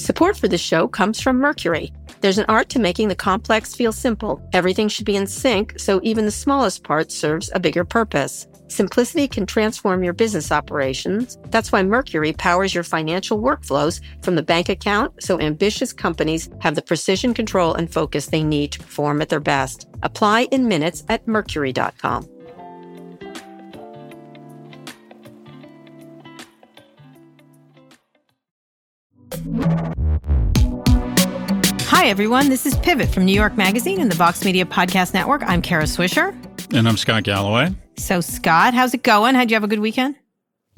Support for this show comes from Mercury. There's an art to making the complex feel simple. Everything should be in sync, so even the smallest part serves a bigger purpose. Simplicity can transform your business operations. That's why Mercury powers your financial workflows from the bank account so ambitious companies have the precision control and focus they need to perform at their best. Apply in minutes at mercury.com. Hi, everyone. This is Pivot from New York Magazine and the Vox Media Podcast Network. I'm Kara Swisher. And I'm Scott Galloway. So, Scott, how's it going? How'd you have a good weekend?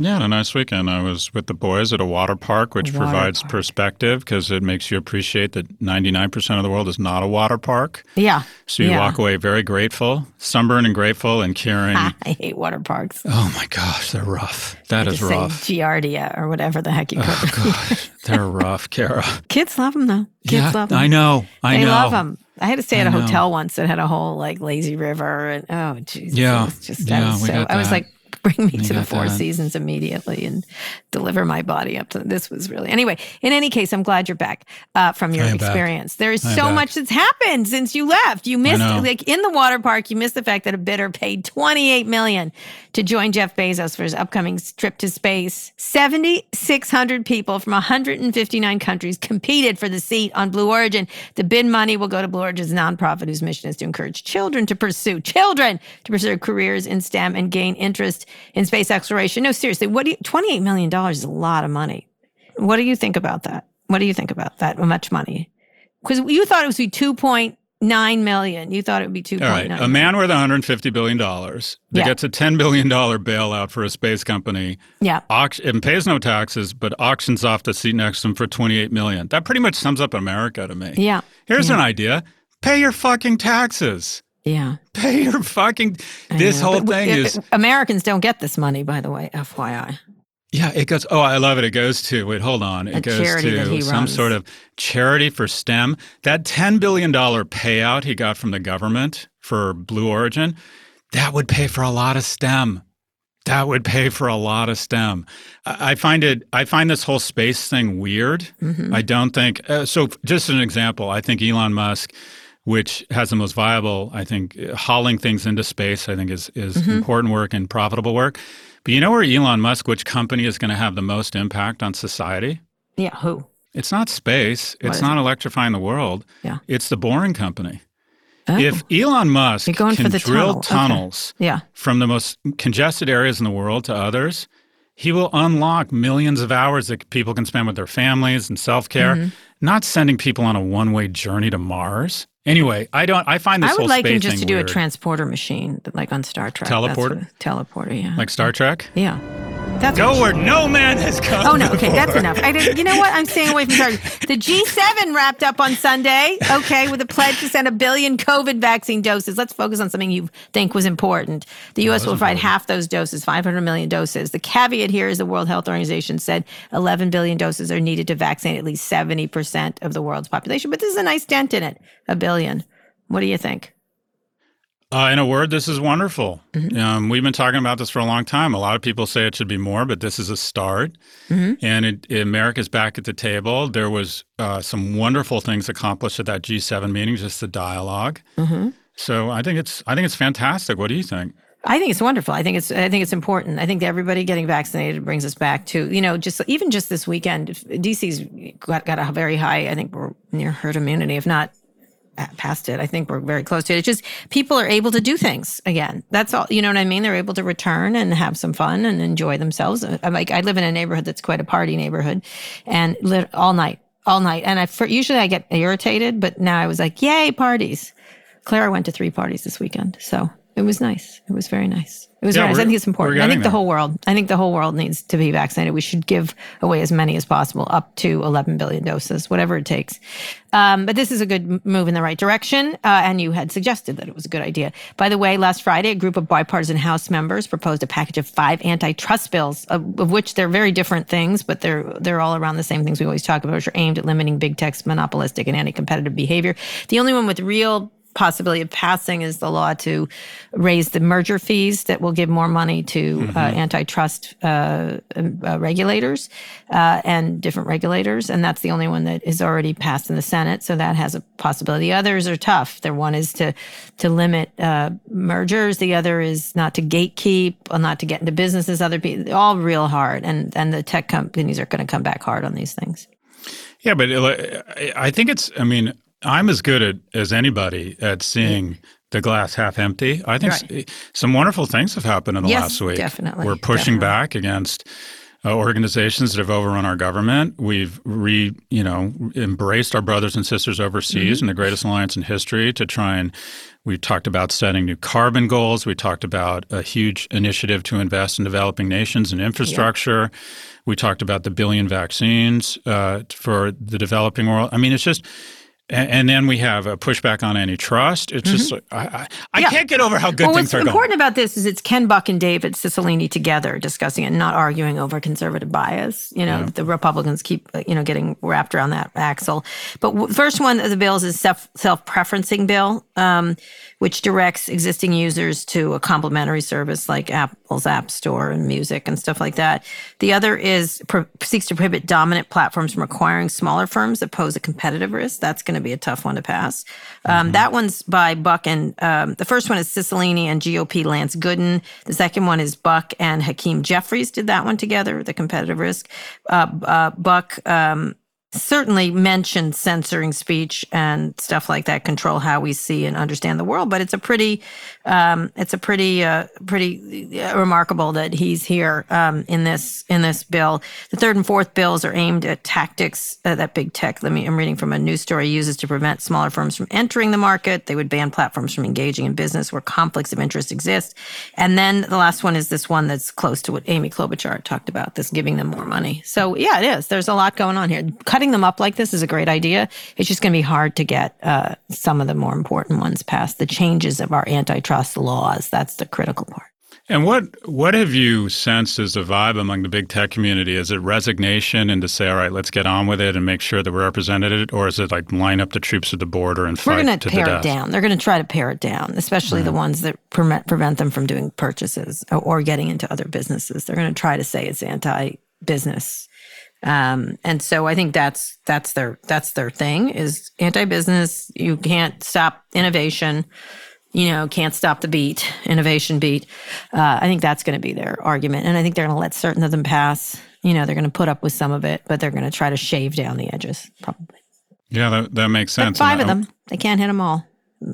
Yeah, a nice weekend. I was with the boys at a water park, which water provides park. perspective because it makes you appreciate that 99% of the world is not a water park. Yeah. So you yeah. walk away very grateful, sunburned and grateful, and caring. I hate water parks. Oh my gosh, they're rough. That is rough. Giardia or whatever the heck you call oh, gosh, they're rough, Kara. Kids love them though. Kids yeah, love them. I know. I know. they know. love them. I had to stay at a hotel once that had a whole like lazy river and oh Jesus. Yeah. It was just yeah, I was we so I was like bring me to the Four that. Seasons immediately and deliver my body up to this was really anyway. In any case, I'm glad you're back uh, from your am back. experience. There is I so back. much that's happened since you left. You missed like in the water park. You missed the fact that a bidder paid 28 million to join Jeff Bezos for his upcoming trip to space. 7,600 people from 159 countries competed for the seat on Blue Origin. The bid money will go to Blue Origin's nonprofit, whose mission is to encourage children to pursue children to pursue careers in STEM and gain interest in space exploration. No, seriously, what do you, 28 million dollars is a lot of money. What do you think about that? What do you think about that much money? Because you thought it was be 2.9 million. You thought it would be 2.9. All right, a man worth 150 billion dollars that Yeah. gets a 10 billion dollar bailout for a space company, Yeah. auct- and pays no taxes, but auctions off the seat next to him for 28 million. That pretty much sums up America to me. Yeah. Here's Yeah. an idea: pay your fucking taxes. Yeah. Pay your fucking. I This know, whole thing it- is. Americans don't get this money, by the way, FYI. Yeah, it goes. Oh, I love it. It goes to wait. Hold on. It A goes to some runs. sort of charity for STEM. That ten billion dollar payout he got from the government for Blue Origin, that would pay for a lot of STEM. That would pay for a lot of STEM. I I find it. I find this whole space thing weird. Mm-hmm. I don't think. Uh, so, just an example. I think Elon Musk. Which has the most viable, I think, hauling things into space, I think is, is Mm-hmm. important work and profitable work. But you know where Elon Musk, which company is going to have the most impact on society? Yeah, who? It's not space. What It's not electrifying the world. Yeah. It's the boring company. Oh. If Elon Musk can for the drill tunnel. Okay. tunnels Yeah. from the most congested areas in the world to others, he will unlock millions of hours that people can spend with their families and self-care, Mm-hmm. not sending people on a one-way journey to Mars. Anyway, I don't I find this I would like him just to do weird. a transporter machine, like on Star Trek. Teleporter? teleporter, yeah. like Star Trek. yeah. That's Go where no man has come. Oh no! Okay, that's enough. I did, you know what? I'm staying away from Star Trek. The G7 wrapped up on Sunday. Okay, with a pledge to send a billion COVID vaccine doses. Let's focus on something you think was important. The U.S. will provide half those doses, 500 million doses. The caveat here is the World Health Organization said 11 billion doses are needed to vaccinate at least 70 percent of the world's population. But this is a nice dent in it. A billion. What do you think? Uh, in a word, this is wonderful. Mm-hmm. Um, we've been talking about this for a long time. A lot of people say it should be more, but this is a start. Mm-hmm. And it, America's back at the table. There was uh, some wonderful things accomplished at that G7 meeting, just the dialog Mm-hmm. So I think it's I think it's fantastic. What do you think? I think it's wonderful. I think it's I think it's important. I think everybody getting vaccinated brings us back to you know just even just this weekend, DC's got got a very high I think we're near herd immunity, if not Uh, past it. I think we're very close to it. It's just people are able to do things again. That's all. You know what I mean? They're able to return and have some fun and enjoy themselves. I'm like, I live in a neighborhood that's quite a party neighborhood, and live all night, all night. And I for, usually I get irritated, but now I was like, yay, parties. Clara went to three parties this weekend, so it was nice. It was very nice. It was yeah, nice. I think it's important. I think the there. whole world. I think the whole world needs to be vaccinated. We should give away as many as possible, up to 11 billion doses, whatever it takes. Um, but this is a good move in the right direction. Uh, and you had suggested that it was a good idea. By the way, last Friday, a group of bipartisan House members proposed a package of five antitrust bills, of, of which they're very different things, but they're they're all around the same things we always talk about, which are aimed at limiting big tech's monopolistic and anti-competitive behavior. The only one with real possibility of passing is the law to raise the merger fees that will give more money to uh, mm-hmm. uh, antitrust uh, uh, regulators uh, and different regulators. And that's the only one that is already passed in the Senate. So that has a possibility. The others are tough. The one is to to limit uh, mergers. The other is not to gatekeep, not to get into businesses. Other people, all real hard. And and the tech companies are going to come back hard on these things. Yeah, but I think it's. I mean, I'm as good at, as anybody at seeing the glass half empty. I think right. some wonderful things have happened in the yes, last week. Definitely. We're pushing definitely. back against uh, organizations that have overrun our government. We've re, you know, embraced our brothers and sisters overseas mm-hmm. in the greatest alliance in history to try and we talked about setting new carbon goals. We talked about a huge initiative to invest in developing nations and infrastructure. Yeah. We talked about the billion vaccines uh, for the developing world. I mean, it's just and, then we have a pushback on antitrust. It's mm-hmm. just I, I, I yeah. can't get over how good well, things are going. What's important about this is it's Ken Buck and David Cicilline together discussing it, not arguing over conservative bias. You know, yeah. the Republicans keep you know getting wrapped around that axle. But the first one of the bills is self self preferencing bill. Um, which directs existing users to a complementary service like Apple's App Store and music and stuff like that. The other is pro- seeks to prohibit dominant platforms from acquiring smaller firms that pose a competitive risk. That's going to be a tough one to pass. Um, mm-hmm. That one's by Buck and um, the first one is Cicilline and GOP Lance Gooden. The second one is Buck and Hakeem Jeffries did that one together, the competitive risk. Uh, uh, Buck um, certainly mentioned censoring speech and stuff like that control how we see and understand the world but it's a pretty um, it's a pretty uh, pretty uh, remarkable that he's here um, in this in this bill. The third and fourth bills are aimed at tactics uh, that big tech let me i'm reading from a news story uses to prevent smaller firms from entering the market. They would ban platforms from engaging in business where conflicts of interest exist. And then the last one is this one that's close to what amy klobuchar talked about this giving them more money. So yeah it is. There's a lot going on here. Cutting them up like this is a great idea. It's just going to be hard to get uh, some of the more important ones passed. The changes of our antitrust laws, that's the critical part. And what what have you sensed as the vibe among the big tech community? Is it resignation and to say, all right, let's get on with it and make sure that we're represented, or is it like line up the troops at the border and fight? We're going to pare it down. They're going to try to pare it down, especially mm-hmm. the ones that prevent, prevent them from doing purchases or getting into other businesses. They're going to try to say it's anti-business um, and so I think that's that's their that's their thing is anti-business. You can't stop innovation. You know, can't stop the beat, innovation beat. Uh, I think that's going to be their argument, and I think they're going to let certain of them pass. You know, they're going to put up with some of it, but they're going to try to shave down the edges, probably. Yeah, that, that makes sense. But five of them, they can't hit them all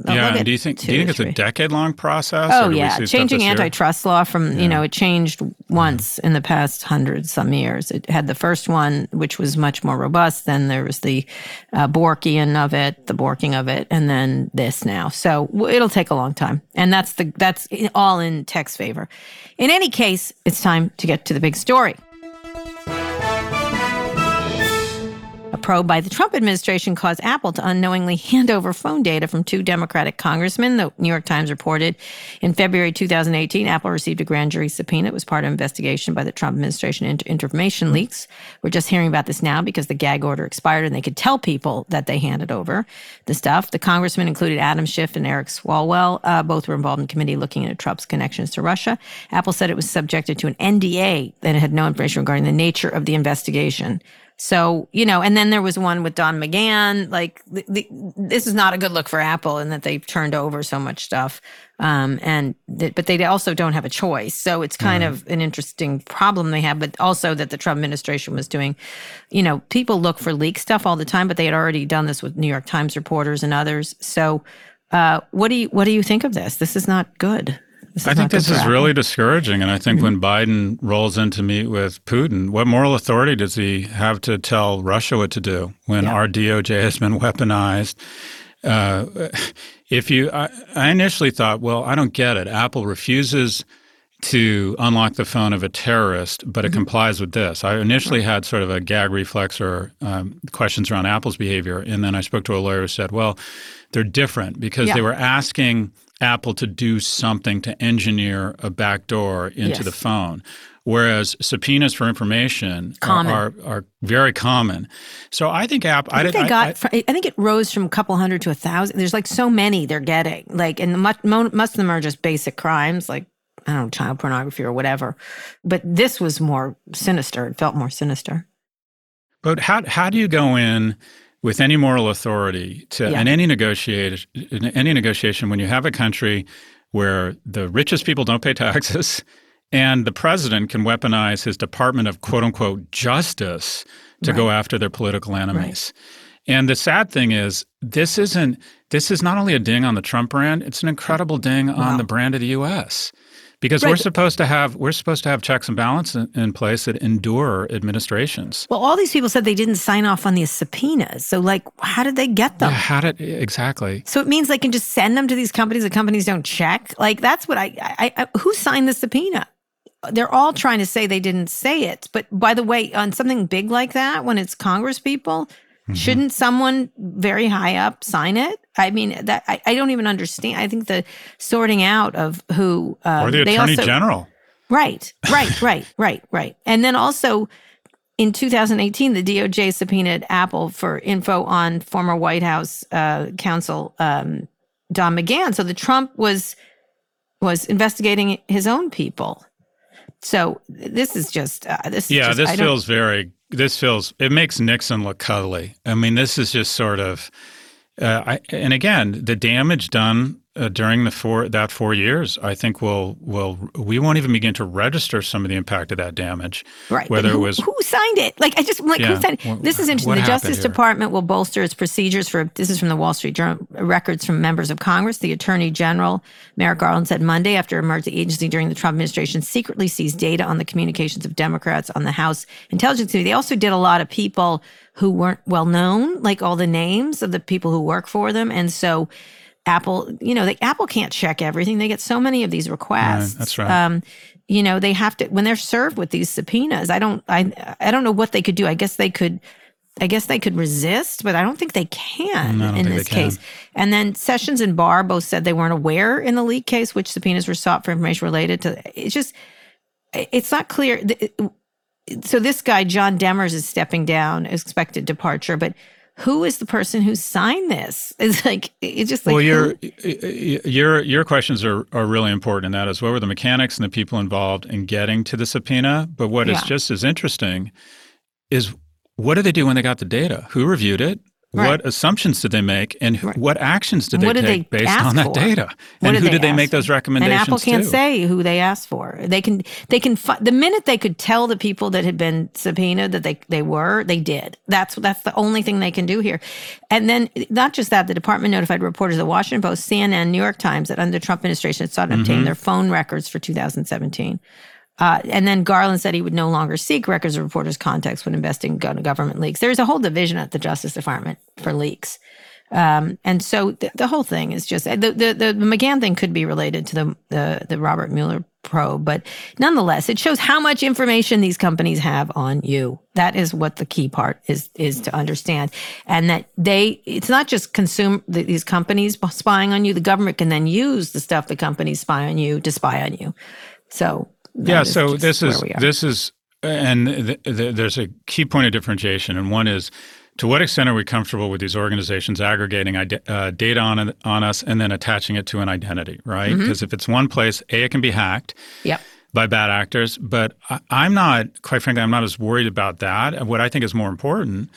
yeah, do you think do you think it's a decade long process? Oh yeah, changing antitrust law from yeah. you know it changed once in the past hundred some years. It had the first one, which was much more robust. Then there was the uh, Borkian of it, the Borking of it, and then this now. So it'll take a long time, and that's the that's all in tech's favor. In any case, it's time to get to the big story. Probe by the Trump administration caused Apple to unknowingly hand over phone data from two Democratic congressmen. The New York Times reported in February 2018, Apple received a grand jury subpoena. It was part of an investigation by the Trump administration into information leaks. We're just hearing about this now because the gag order expired and they could tell people that they handed over the stuff. The congressmen included Adam Schiff and Eric Swalwell. Uh, both were involved in committee looking into Trump's connections to Russia. Apple said it was subjected to an NDA that had no information regarding the nature of the investigation So, you know, and then there was one with Don McGahn. Like, the, the, this is not a good look for Apple in that they've turned over so much stuff. Um, and th- but they also don't have a choice. So it's kind mm. of an interesting problem they have, but also that the Trump administration was doing, you know, people look for leak stuff all the time, but they had already done this with New York Times reporters and others. So, uh, what do you what do you think of this? This is not good. I think this is really discouraging. And I think mm-hmm. when Biden rolls in to meet with Putin, what moral authority does he have to tell Russia what to do when yeah. our DOJ has been weaponized? Uh, if you, I, I initially thought, well, I don't get it. Apple refuses to unlock the phone of a terrorist, but it mm-hmm. complies with this. I initially had sort of a gag reflex or um, questions around Apple's behavior. And then I spoke to a lawyer who said, well, they're different because yeah. they were asking Apple to do something to engineer a backdoor into yes. the phone. Whereas subpoenas for information are, are, are, very common. So I think Apple. I, think I, they got. I, I, think it rose from a couple hundred to a thousand. There's like so many they're getting. Like, and much, most of them are just basic crimes, like I don't know, child pornography or whatever. But this was more sinister. It felt more sinister. But how how do you go in? With any moral authority to yeah. in any negotiate in any negotiation when you have a country where the richest people don't pay taxes and the president can weaponize his department of quote unquote justice to right. go after their political enemies. Right. And the sad thing is this isn't this is not only a ding on the Trump brand, it's an incredible ding wow. on the brand of the US because right. we're supposed to have we're supposed to have checks and balances in, in, place that endure administrations. Well, all these people said they didn't sign off on these subpoenas. So, like, how did they get them? Yeah, how did exactly? So it means they can just send them to these companies. The companies don't check. Like, that's what I, I, I who signed the subpoena? They're all trying to say they didn't say it. But by the way, on something big like that, when it's Congress people, Mm-hmm. Shouldn't someone very high up sign it? I mean, that I, I don't even understand. I think the sorting out of who um, or the attorney also, general, right, right, right, right, right, and then also in 2018, the DOJ subpoenaed Apple for info on former White House uh, counsel um, Don McGahn. So the Trump was was investigating his own people. So this is just uh, this. Yeah, just, this feels very this feels it makes Nixon look cuddly. I mean, this is just sort of, uh, I, and again, the damage done uh, during the four that four years, I think will will we won't even begin to register some of the impact of that damage. Right. Whether who, it was who signed it, like I just like yeah, who signed it? This is interesting. The Justice here? Department will bolster its procedures for this is from the Wall Street Journal records from members of Congress. The Attorney General Merrick Garland said Monday after emerged the agency during the Trump administration secretly seized data on the communications of Democrats on the House Intelligence Committee. They also did a lot of people who weren't well known, like all the names of the people who work for them, and so Apple, you know, the, Apple can't check everything. They get so many of these requests. Right, that's right. Um, you know, they have to when they're served with these subpoenas. I don't, I, I don't know what they could do. I guess they could, I guess they could resist, but I don't think they can in this case. And then Sessions and Barr both said they weren't aware in the leak case which subpoenas were sought for information related to. It's just, it's not clear. So this guy John Demers is stepping down, expected departure, but who is the person who signed this? It's like it's just like well, your your your questions are are really important, and that is what were the mechanics and the people involved in getting to the subpoena. But what yeah. is just as interesting is what did they do when they got the data? Who reviewed it? Right. What assumptions did they make, and right. what actions did they what take they based on that for? data? And who did they make those recommendations? And Apple can't to? say who they asked for. They can they can the minute they could tell the people that had been subpoenaed that they they were they did. That's that's the only thing they can do here. And then not just that, the department notified reporters of the Washington Post, CNN, New York Times that under Trump administration had sought to obtain mm-hmm. their phone records for 2017. Uh, and then Garland said he would no longer seek records of reporters' contacts when investigating government leaks. There's a whole division at the Justice Department for leaks. Um, and so the, the, whole thing is just the, the, the McGahn thing could be related to the, the, the Robert Mueller probe, but nonetheless, it shows how much information these companies have on you. That is what the key part is is to understand, and that they it's not just consume these companies spying on you. The government can then use the stuff the companies spy on you to spy on you. So yeah, so this is this is and th- th- there's a key point of differentiation, and one is to what extent are we comfortable with these organizations aggregating uh, data on on us and then attaching it to an identity, right? Because mm-hmm. if it's one place, a it can be hacked. Yep. by bad actors. But I, I'm not, quite frankly, I'm not as worried about that. What I think is more important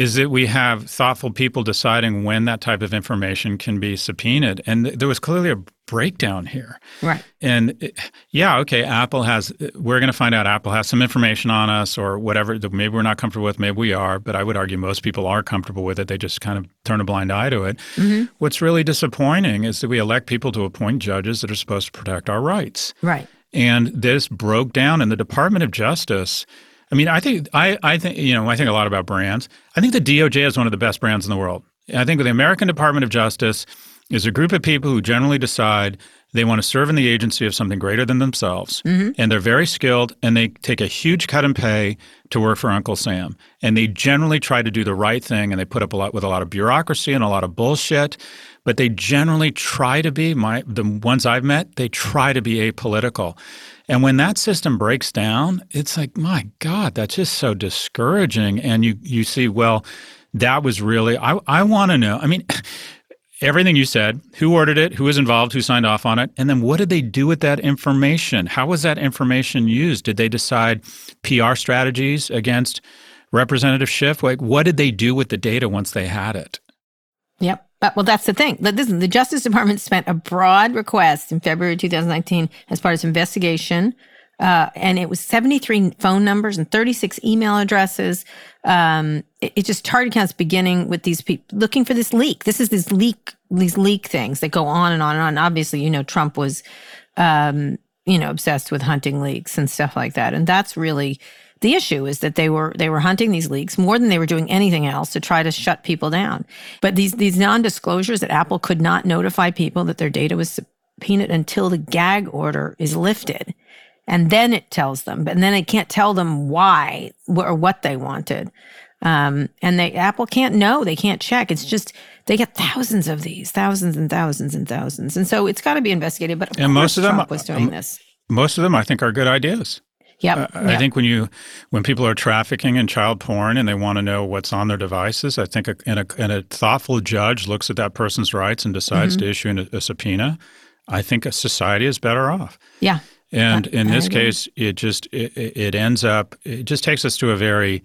is that we have thoughtful people deciding when that type of information can be subpoenaed. And there was clearly a breakdown here. Right. And yeah, okay, Apple has, we're going to find out Apple has some information on us or whatever that maybe we're not comfortable with, maybe we are, but I would argue most people are comfortable with it. They just kind of turn a blind eye to it. Mm-hmm. What's really disappointing is that we elect people to appoint judges that are supposed to protect our rights. Right. And this broke down, and the Department of Justice I mean, I think I, I think you know I think a lot about brands. I think the DOJ is one of the best brands in the world. I think the American Department of Justice is a group of people who generally decide they want to serve in the agency of something greater than themselves, mm-hmm. and they're very skilled, and they take a huge cut in pay to work for Uncle Sam, and they generally try to do the right thing, and they put up a lot with a lot of bureaucracy and a lot of bullshit, but they generally try to be my the ones I've met, they try to be apolitical. And when that system breaks down, it's like, my God, that's just so discouraging. And you you see, well, that was really I I want to know. I mean, everything you said, who ordered it, who was involved, who signed off on it, and then what did they do with that information? How was that information used? Did they decide PR strategies against Representative Schiff? Like, what did they do with the data once they had it? Yep. But, well, that's the thing. Listen, the Justice Department spent a broad request in February 2019 as part of its investigation. Uh, and it was 73 phone numbers and 36 email addresses. Um, it, it, just target counts beginning with these people looking for this leak. This is this leak, these leak things that go on and on and on. Obviously, you know, Trump was, um, you know, obsessed with hunting leaks and stuff like that. And that's really the issue is that they were they were hunting these leaks more than they were doing anything else to try to shut people down. But these these non-disclosures that Apple could not notify people that their data was subpoenaed until the gag order is lifted. And then it tells them, and then it can't tell them why or what they wanted. Um, and they Apple can't know, they can't check. It's just they get thousands of these, thousands and thousands and thousands, and so it's got to be investigated. But and most of them was doing um, this. Most of them, I think, are good ideas. Yeah, uh, I think when you when people are trafficking in child porn and they want to know what's on their devices, I think a, and, a, and a thoughtful judge looks at that person's rights and decides mm-hmm. to issue a, a, subpoena. I think a society is better off. Yeah, and in this case, it just it, it ends up it just takes us to a very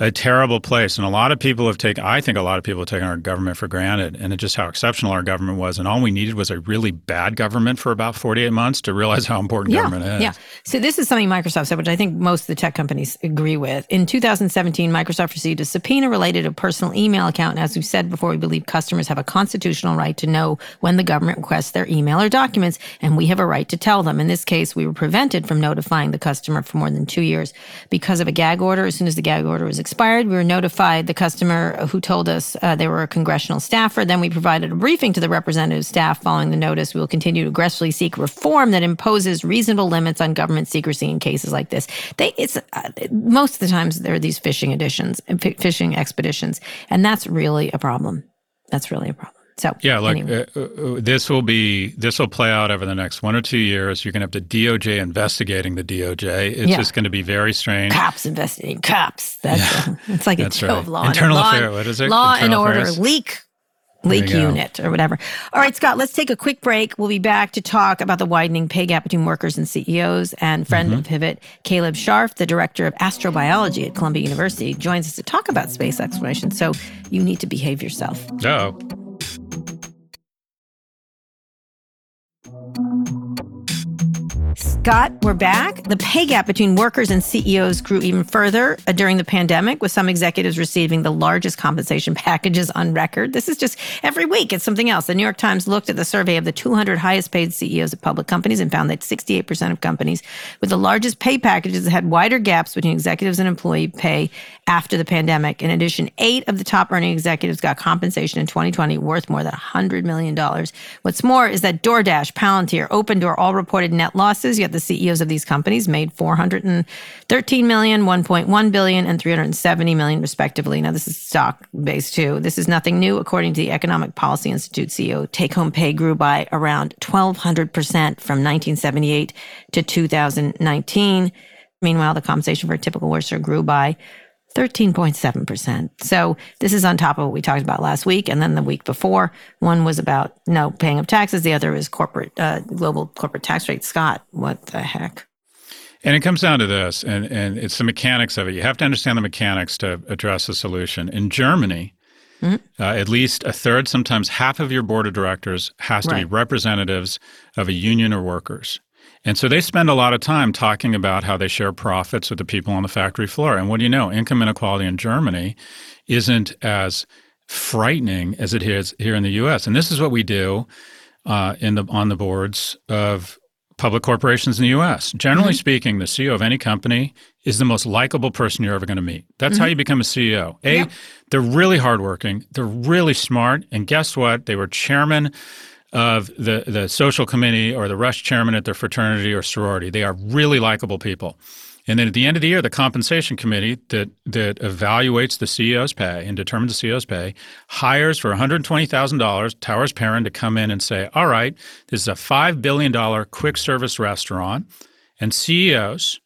a terrible place. And a lot of people have taken, I think a lot of people have taken our government for granted and just how exceptional our government was. And all we needed was a really bad government for about 48 months to realize how important yeah, government is. Yeah. So this is something Microsoft said, which I think most of the tech companies agree with. In 2017, Microsoft received a subpoena related to a personal email account. And as we said before, we believe customers have a constitutional right to know when the government requests their email or documents, and we have a right to tell them. In this case, we were prevented from notifying the customer for more than two years because of a gag order. As soon as the gag order was expired, we were notified the customer who told us uh, they were a congressional staffer. Then we provided a briefing to the representative staff following the notice. We will continue to aggressively seek reform that imposes reasonable limits on government secrecy in cases like this. They, it's uh, most of the times there are these fishing editions, fishing expeditions, and that's really a problem. That's really a problem. So yeah, like anyway. uh, uh, this will be this will play out over the next one or two years. You're going to have the DOJ investigating the DOJ. It's yeah. just going to be very strange. Cops investigating cops. That's yeah. a, it's like a show right. of law. Internal and, affair. What is it? Law Internal and order leak. Leak unit or whatever. All right, Scott, let's take a quick break. We'll be back to talk about the widening pay gap between workers and CEOs. And friend mm-hmm. of Pivot, Caleb Scharf, the director of astrobiology at Columbia University, joins us to talk about space exploration. So you need to behave yourself. Oh. あ。Scott, we're back. The pay gap between workers and CEOs grew even further uh, during the pandemic, with some executives receiving the largest compensation packages on record. This is just every week, it's something else. The New York Times looked at the survey of the 200 highest paid CEOs of public companies and found that 68% of companies with the largest pay packages had wider gaps between executives and employee pay after the pandemic. In addition, eight of the top earning executives got compensation in 2020 worth more than $100 million. What's more is that DoorDash, Palantir, Opendoor all reported net losses, yet the CEOs of these companies made 413 million, 1.1 billion, and 370 million respectively. Now this is stock based too. This is nothing new. According to the Economic Policy Institute CEO, take home pay grew by around 1200% from 1978 to 2019. Meanwhile, the compensation for a typical worker grew by 13.7%. So this is on top of what we talked about last week. And then the week before, one was about no paying of taxes. The other is corporate, uh, global corporate tax rate. Scott, what the heck? And it comes down to this, and, and it's the mechanics of it. You have to understand the mechanics to address the solution. In Germany, mm-hmm. uh, at least a third, sometimes half of your board of directors has to right. be representatives of a union or workers. And so they spend a lot of time talking about how they share profits with the people on the factory floor. And what do you know? Income inequality in Germany isn't as frightening as it is here in the U.S. And this is what we do uh, in the on the boards of public corporations in the U.S. Generally mm-hmm. speaking, the CEO of any company is the most likable person you're ever going to meet. That's mm-hmm. how you become a CEO. A, yep. they're really hardworking, they're really smart, and guess what? They were chairman of the the social committee or the rush chairman at their fraternity or sorority. They are really likable people. And then at the end of the year, the compensation committee that that evaluates the CEO's pay and determines the CEO's pay hires for $120,000 Towers Perrin to come in and say, "All right, this is a $5 billion quick service restaurant and CEOs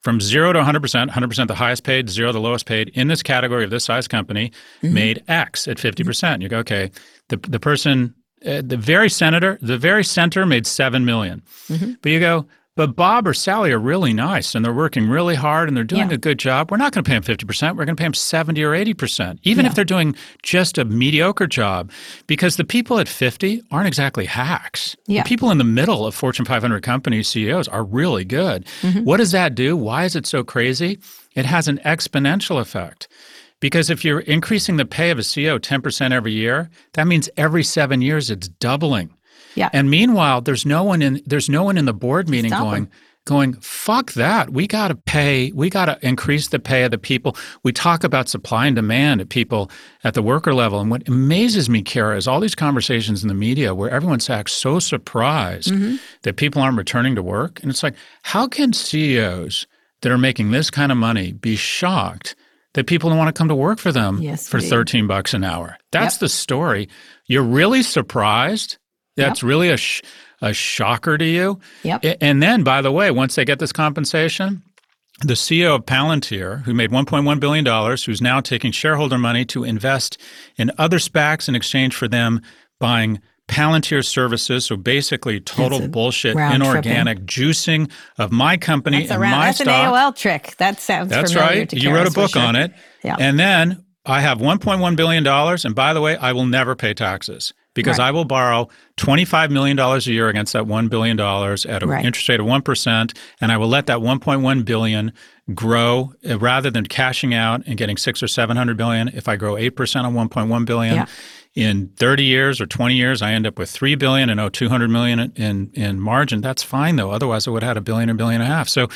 from 0 to 100%, 100% the highest paid, 0 the lowest paid in this category of this size company mm-hmm. made X at 50%." percent You go, "Okay, the the person uh, the very senator, the very center made 7 million. Mm-hmm. But you go, but Bob or Sally are really nice and they're working really hard and they're doing yeah. a good job. We're not going to pay them 50%. We're going to pay them 70 or 80%, even yeah. if they're doing just a mediocre job, because the people at 50 aren't exactly hacks. Yeah. The people in the middle of Fortune 500 companies, CEOs, are really good. Mm-hmm. What does that do? Why is it so crazy? It has an exponential effect. Because if you're increasing the pay of a CEO 10% every year, that means every seven years it's doubling. Yeah. And meanwhile, there's no one in there's no one in the board meeting Stop going, them. going, fuck that. We gotta pay, we gotta increase the pay of the people. We talk about supply and demand at people at the worker level. And what amazes me, Kara, is all these conversations in the media where everyone acts so surprised mm-hmm. that people aren't returning to work. And it's like, how can CEOs that are making this kind of money be shocked that people don't want to come to work for them yes, for 13 bucks an hour? That's yep. the story. You're really surprised that's yep. really a, sh- a shocker to you. Yep. And then, by the way, once they get this compensation, the CEO of Palantir, who made $1.1 billion, who's now taking shareholder money to invest in other SPACs in exchange for them buying Palantir services. So basically, total bullshit, inorganic tripping. juicing of my company that's and round, my that's stock. That's an AOL trick. That sounds That's right. you wrote a book sure. on it. Yeah. And then I have $1.1 billion. And by the way, I will never pay taxes because right. I will borrow $25 million a year against that $1 billion at an right. interest rate of 1%, and I will let that 1.1 billion grow uh, rather than cashing out and getting six or 700 billion. If I grow 8% on 1.1 billion, yeah. In 30 years or 20 years, I end up with 3 billion and owe 200 million in, in margin. That's fine though. Otherwise I would have had a billion or billion and a half. So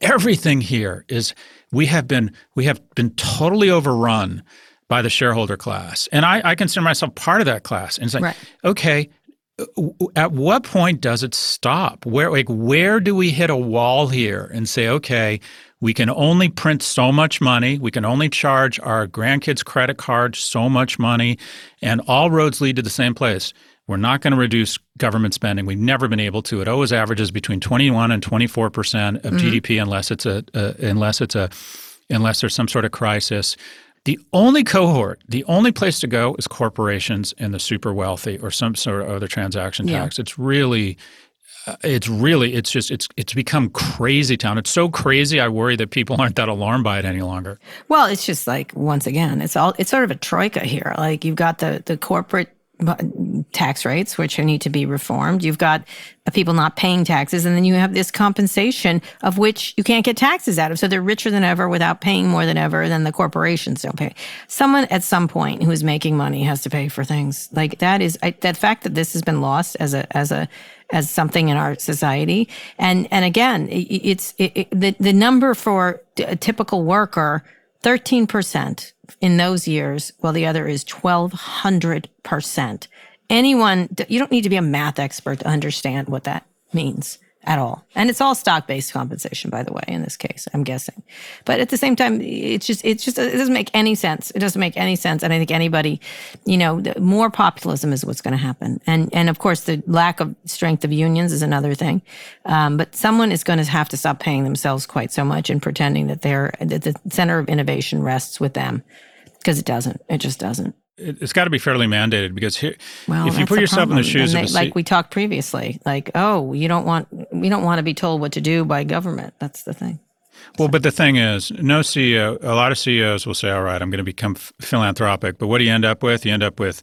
everything here is we have been we have been totally overrun by the shareholder class. And I, I consider myself part of that class. And it's like, right. okay, at what point does it stop? Where like where do we hit a wall here and say, okay, we can only print so much money, we can only charge our grandkids' credit cards so much money, and all roads lead to the same place. We're not going to reduce government spending. We've never been able to. It always averages between 21 and 24 percent of mm-hmm. GDP, unless it's a uh, unless it's a unless there's some sort of crisis. The only cohort, the only place to go is corporations and the super wealthy or some sort of other transaction tax. Yeah. It's really it's really it's just it's it's become crazy town. It's so crazy I worry that people aren't that alarmed by it any longer. Well, it's just like once again, it's all it's sort of a troika here. Like you've got the the corporate tax rates, which need to be reformed. You've got uh, people not paying taxes, and then you have this compensation of which you can't get taxes out of. So they're richer than ever without paying more than ever. Then the corporations don't pay. Someone at some point who is making money has to pay for things like that. Is I, that fact that this has been lost as a as a as something in our society. And and again, it, it's it, it, the the number for a typical worker, thirteen percent in those years, while the other is 1200%. Anyone, you don't need to be a math expert to understand what that means at all. And it's all stock based compensation, by the way, in this case, I'm guessing. But at the same time, it's just, it's just, it doesn't make any sense. It doesn't make any sense. And I think anybody, you know, more populism is what's going to happen. And, and of course, the lack of strength of unions is another thing. Um, but someone is going to have to stop paying themselves quite so much and pretending that they're, that the center of innovation rests with them because it doesn't. It just doesn't. It's got to be fairly mandated because here, well, if you put yourself in the shoes they, of a like we talked previously, like oh, you don't want we don't want to be told what to do by government. That's the thing. Well, but the thing is, no CEO. A lot of CEOs will say, "All right, I'm going to become philanthropic," but what do you end up with? You end up with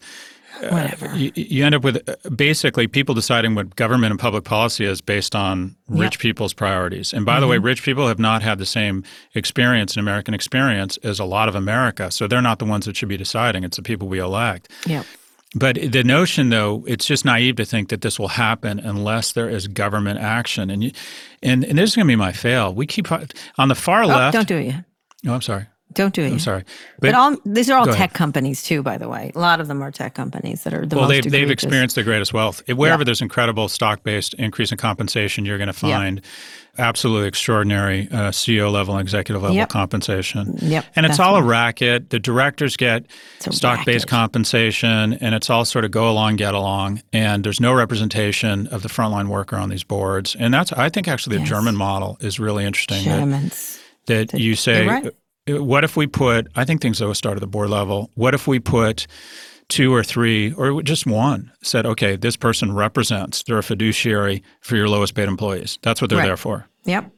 whatever. Uh, you, you, end up with uh, basically people deciding what government and public policy is based on rich yep. people's priorities. And by mm-hmm. the way, mm-hmm. rich people have not had the same experience in American experience as a lot of America. So they're not the ones that should be deciding. It's the people we elect. Yeah. But the notion, though, it's just naive to think that this will happen unless there is government action. And you, and, and this is going to be my fail. We keep on the far oh, left. Don't do it yet. No, I'm sorry. Don't do it. I'm sorry, but, but all these are all tech ahead. companies too. By the way, a lot of them are tech companies that are the well. They've, they've experienced the greatest wealth. Wherever there's incredible stock-based increase in compensation, you're going to find absolutely extraordinary uh, CEO level and executive level yep. compensation. Yep, and it's all a racket. The directors get stock-based compensation, and it's all sort of go along, get along. And there's no representation of the frontline worker on these boards. And that's I think actually the yes. German model is really interesting. That, that you say what if we put, I think things always start at the board level. What if we put two or three or just one said, okay, this person represents, they're a fiduciary for your lowest paid employees. That's what they're right. there for. Yep.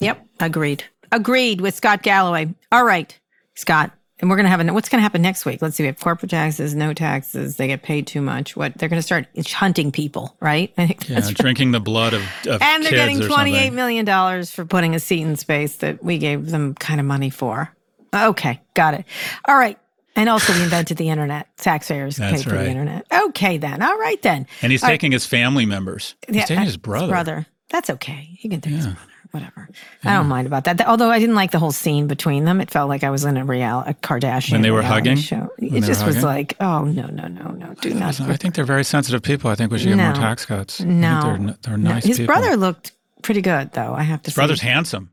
Yep. Agreed. Agreed with Scott Galloway. All right, Scott. And we're going to have a, what's going to happen next week? Let's see. We have corporate taxes, no taxes. They get paid too much. What they're going to start hunting people, right? I think yeah, drinking the blood of, of and they're getting twenty eight million dollars for putting a seat in space that we gave them kind of money for. Okay, got it. All right. And also, we invented the internet. Taxpayers pay for right. the internet. Okay, then. All right, then. And he's All taking right. his family members. He's yeah, taking uh, his brother. His brother. That's okay. He can take yeah. his brother. Whatever. Yeah. I don't mind about that. Although I didn't like the whole scene between them. It felt like I was in a real a Kardashian when they were hugging. Show. It just was like, oh no, no, no, no, do not. I think they're very sensitive people. I think we should get no. more tax cuts. No, they're, they're nice. No. His people. brother looked pretty good, though. I have to. His say. brother's handsome.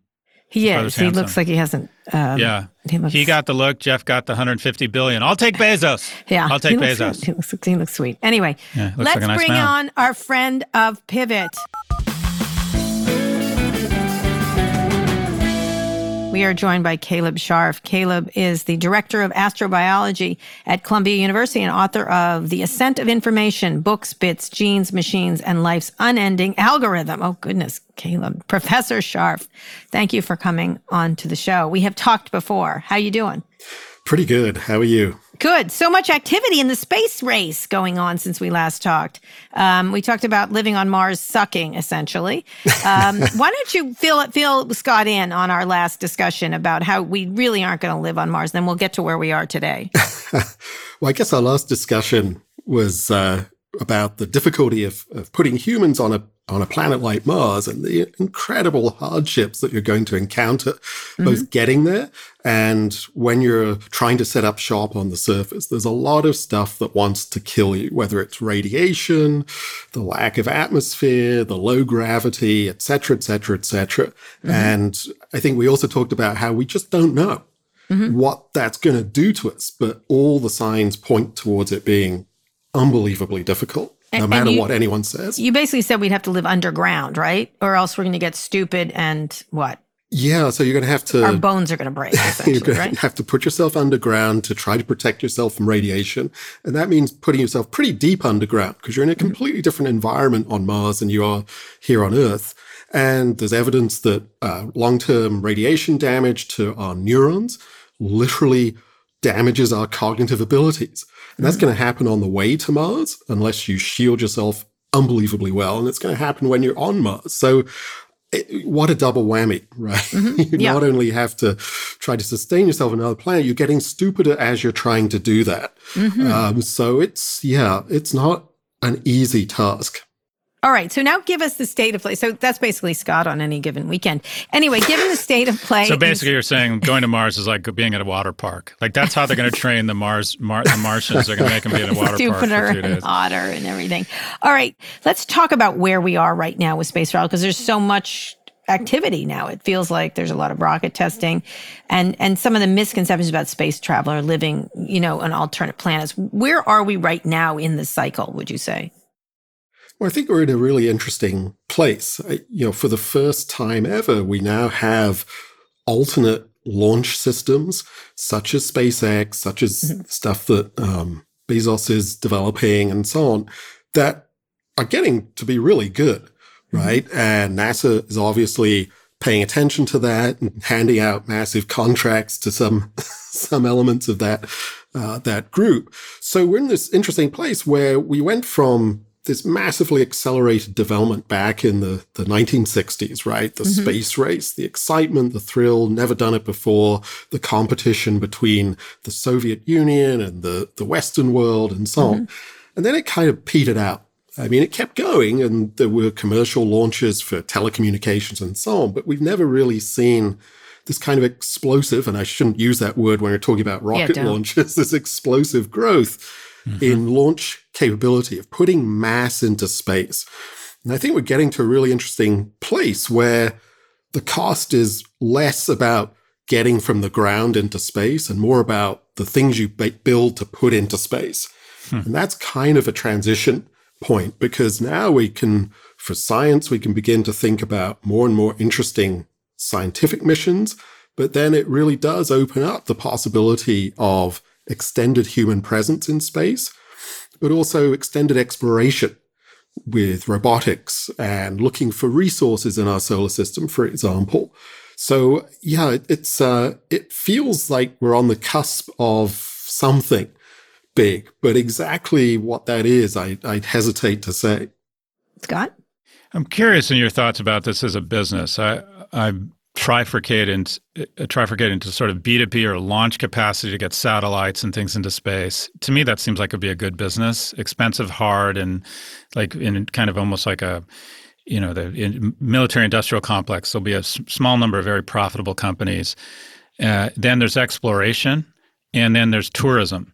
He is. He looks like he hasn't. Um, yeah. He, looks, he, got the look. Jeff got the 150 billion. I'll take Bezos. Yeah. I'll take he Bezos. Looks, he, looks, he looks sweet. Anyway, yeah, let's like nice bring man. on our friend of Pivot. We are joined by Caleb Scharf. Caleb is the director of astrobiology at Columbia University and author of The Ascent of Information, Books, Bits, Genes, Machines, and Life's Unending Algorithm. Oh, goodness, Caleb. Professor Scharf, thank you for coming on to the show. We have talked before. How you doing? Pretty good. How are you? Good. So much activity in the space race going on since we last talked. Um, we talked about living on Mars sucking, essentially. Um, why don't you fill fill Scott in on our last discussion about how we really aren't going to live on Mars? Then we'll get to where we are today. well, I guess our last discussion was uh, about the difficulty of, of putting humans on a on a planet like Mars and the incredible hardships that you're going to encounter, mm-hmm. both getting there and when you're trying to set up shop on the surface. There's a lot of stuff that wants to kill you, whether it's radiation, the lack of atmosphere, the low gravity, etc., etc., et cetera, et cetera. Mm-hmm. And I think we also talked about how we just don't know mm-hmm. what that's going to do to us, but all the signs point towards it being unbelievably difficult no matter you, what anyone says. You basically said we'd have to live underground, right? Or else we're going to get stupid and what? Yeah, so you're going to have to. Our bones are going to break. you're going right? to have to put yourself underground to try to protect yourself from radiation, and that means putting yourself pretty deep underground because you're in a mm-hmm. completely different environment on Mars than you are here on Earth. And there's evidence that uh, long-term radiation damage to our neurons literally damages our cognitive abilities. And that's mm. going to happen on the way to Mars unless you shield yourself unbelievably well. And it's going to happen when you're on Mars. So it, what a double whammy, right? Mm-hmm. you yeah. not only have to try to sustain yourself on another planet, you're getting stupider as you're trying to do that. Mm-hmm. Um, so it's, yeah, it's not an easy task. All right. So now give us the state of play. So that's basically Scott on any given weekend. Anyway, given the state of play. So basically, you're saying going to Mars is like being at a water park. Like that's how they're going to train the Mars, Mar- the Martians. They're going to make them be in a water Stupider park days. and hotter and everything. All right. Let's talk about where we are right now with space travel because there's so much activity now. It feels like there's a lot of rocket testing and and some of the misconceptions about space travel or living, you know, on alternate planets. Where are we right now in the cycle, would you say? Well, I think we're in a really interesting place. You know, for the first time ever, we now have alternate launch systems, such as SpaceX, such as mm-hmm. stuff that um, Bezos is developing and so on that are getting to be really good, mm-hmm. right? Mm-hmm. And NASA is obviously paying attention to that and handing out massive contracts to some some elements of that uh, that group. So we're in this interesting place where we went from this massively accelerated development back in the, the 1960s, right? The mm-hmm. space race, the excitement, the thrill, never done it before, the competition between the Soviet Union and the, the Western world and so mm-hmm. on. And then it kind of petered out. I mean, it kept going and there were commercial launches for telecommunications and so on, but we've never really seen this kind of explosive, and I shouldn't use that word when we're talking about rocket yeah, launches, this explosive growth mm-hmm. in launch capability of putting mass into space. And I think we're getting to a really interesting place where the cost is less about getting from the ground into space and more about the things you build to put into space. Hmm. And that's kind of a transition point because now we can, for science, we can begin to think about more and more interesting scientific missions. But then it really does open up the possibility of extended human presence in space, but also extended exploration with robotics and looking for resources in our solar system, for example. So yeah, it's uh, it feels like we're on the cusp of something big, but exactly what that is, I, I'd hesitate to say. Scott? I'm curious in your thoughts about this as a business. I, I trifurcate into, uh, trifurcate into sort of B2B or launch capacity to get satellites and things into space. To me, that seems like it'd be a good business, expensive, hard, and like in kind of almost like a, you know, the military industrial complex. There'll be a s- small number of very profitable companies. Uh, then there's exploration, and then there's tourism.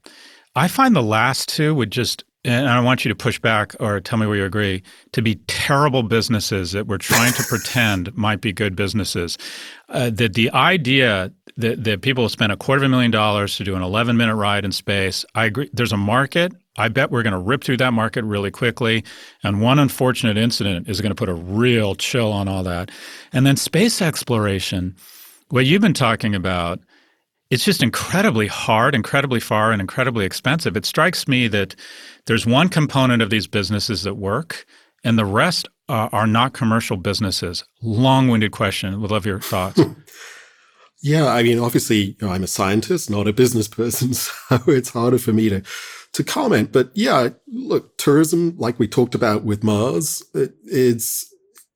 I find the last two would just, and I want you to push back or tell me where you agree, to be terrible businesses that we're trying to pretend might be good businesses. Uh, that the idea that, that people spend a quarter of a million dollars to do an 11 minute ride in space, I agree. There's a market. I bet we're going to rip through that market really quickly. And one unfortunate incident is going to put a real chill on all that. And then space exploration, what you've been talking about it's just incredibly hard, incredibly far, and incredibly expensive. It strikes me that there's one component of these businesses that work, and the rest uh, are not commercial businesses. Long winded question. Would love your thoughts. yeah, I mean, obviously, you know, I'm a scientist, not a business person, so it's harder for me to to comment. But yeah, look, tourism, like we talked about with Mars, it, it's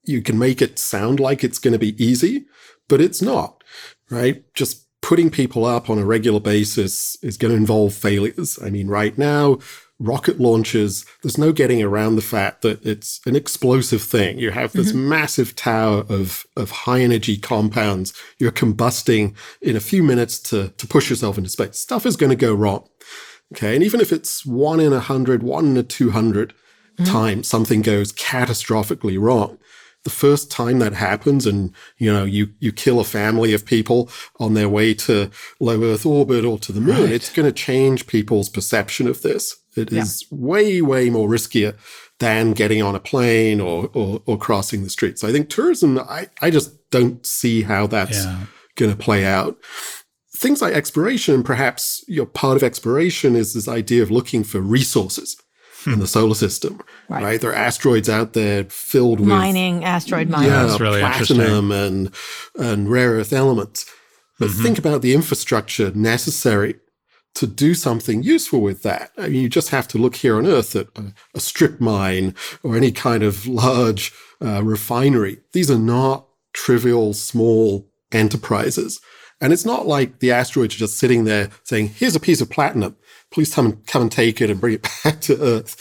you can make it sound like it's going to be easy, but it's not. Right? Just putting people up on a regular basis is going to involve failures. I mean, right now, rocket launches, there's no getting around the fact that it's an explosive thing. You have this mm-hmm. massive tower of, of high energy compounds. You're combusting in a few minutes to, to push yourself into space. Stuff is going to go wrong. Okay. And even if it's one in a hundred, one in a 200 mm-hmm. times something goes catastrophically wrong, the first time that happens and you know you you kill a family of people on their way to low earth orbit or to the moon right. it's going to change people's perception of this It yeah. is way way more riskier than getting on a plane or, or, or crossing the street so i think tourism i i just don't see how that's yeah. going to play out things like exploration perhaps you know part of exploration is this idea of looking for resources in the solar system, right. right. There are asteroids out there filled with mining, asteroid mining. Yeah, That's really platinum and and rare earth elements. But mm-hmm. think about the infrastructure necessary to do something useful with that. I mean, you just have to look here on Earth at a, a strip mine or any kind of large uh, refinery. These are not trivial, small enterprises. And it's not like the asteroids are just sitting there saying, here's a piece of platinum please come and come and take it and bring it back to Earth.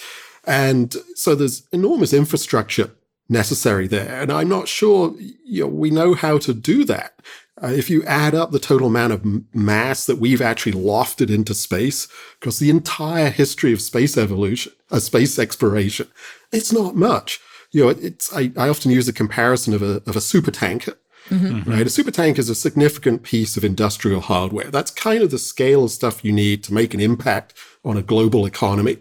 And so there's enormous infrastructure necessary there. And I'm not sure you know, we know how to do that. Uh, if you add up the total amount of mass that we've actually lofted into space because the entire history of space evolution, uh, space exploration, it's not much. You know, it's, I, I often use a comparison of a, of a super tanker. Mm-hmm. Right. A super tank is a significant piece of industrial hardware. That's kind of the scale of stuff you need to make an impact on a global economy.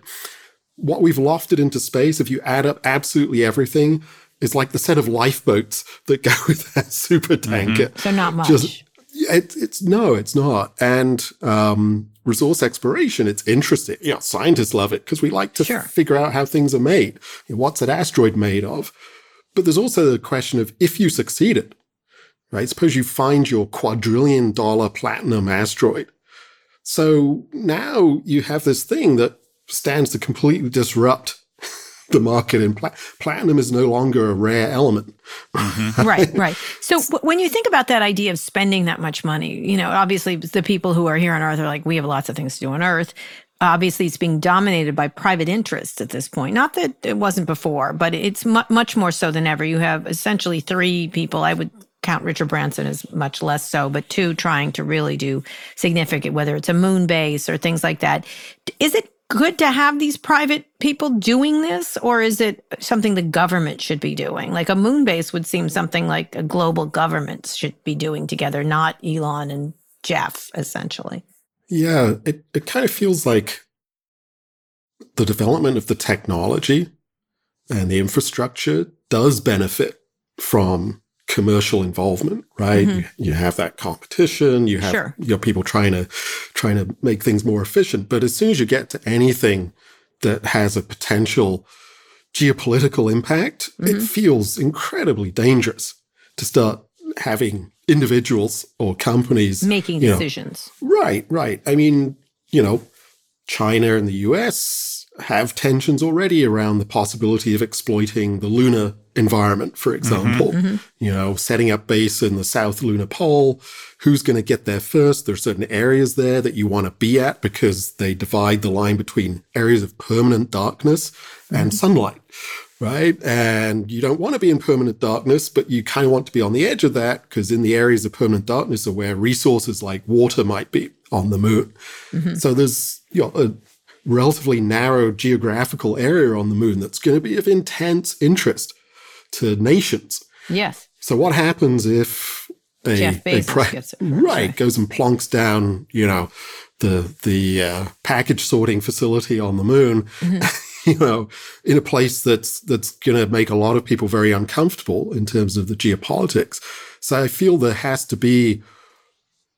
What we've lofted into space, if you add up absolutely everything, is like the set of lifeboats that go with that super tanker. Mm-hmm. So not much. Just, it, it's no, it's not. And um, resource exploration, it's interesting. You know, scientists love it because we like to Sure. figure out how things are made. You know, what's an asteroid made of? But there's also the question of if you succeeded, right? Suppose you find your quadrillion dollar platinum asteroid. So now you have this thing that stands to completely disrupt the market and pla- platinum is no longer a rare element. Mm-hmm. right, right. So w- when you think about that idea of spending that much money, you know, obviously the people who are here on Earth are like, we have lots of things to do on Earth. Obviously, it's being dominated by private interests at this point. Not that it wasn't before, but it's mu- much more so than ever. You have essentially three people. I would count Richard Branson is much less so, but two trying to really do significant, whether it's a moon base or things like that. Is it good to have these private people doing this, or is it something the government should be doing? Like a moon base would seem something like a global government should be doing together, not Elon and Jeff, essentially. Yeah, it, it kind of feels like the development of the technology and the infrastructure does benefit from commercial involvement, right? Mhm. You, you have that competition, you have Sure. you know, people trying to trying to make things more efficient. But as soon as you get to anything that has a potential geopolitical impact, it Mhm. feels incredibly dangerous to start having individuals or companies Making you know, decisions. Right, right. I mean, you know, China and the US have tensions already around the possibility of exploiting the lunar environment, for example. Mm-hmm. Mm-hmm. You know, setting up base in the South Lunar Pole. Who's going to get there first? There are certain areas there that you want to be at because they divide the line between areas of permanent darkness and mm-hmm. sunlight. Right. And you don't want to be in permanent darkness, but you kind of want to be on the edge of that because in the areas of permanent darkness are where resources like water might be on the moon. So there's you know, a relatively narrow geographical area on the moon that's going to be of intense interest to nations. Yes. So what happens if a, Jeff Bezos gets it right goes and plonks down, you know, the the uh, package sorting facility on the moon, Mm-hmm. you know, in a place that's that's going to make a lot of people very uncomfortable in terms of the geopolitics. So I feel there has to be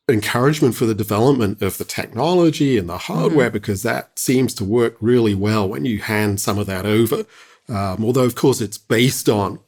encouragement for the development of the technology and the hardware because that seems to work really well when you hand some of that over. Um, although, of course, it's based on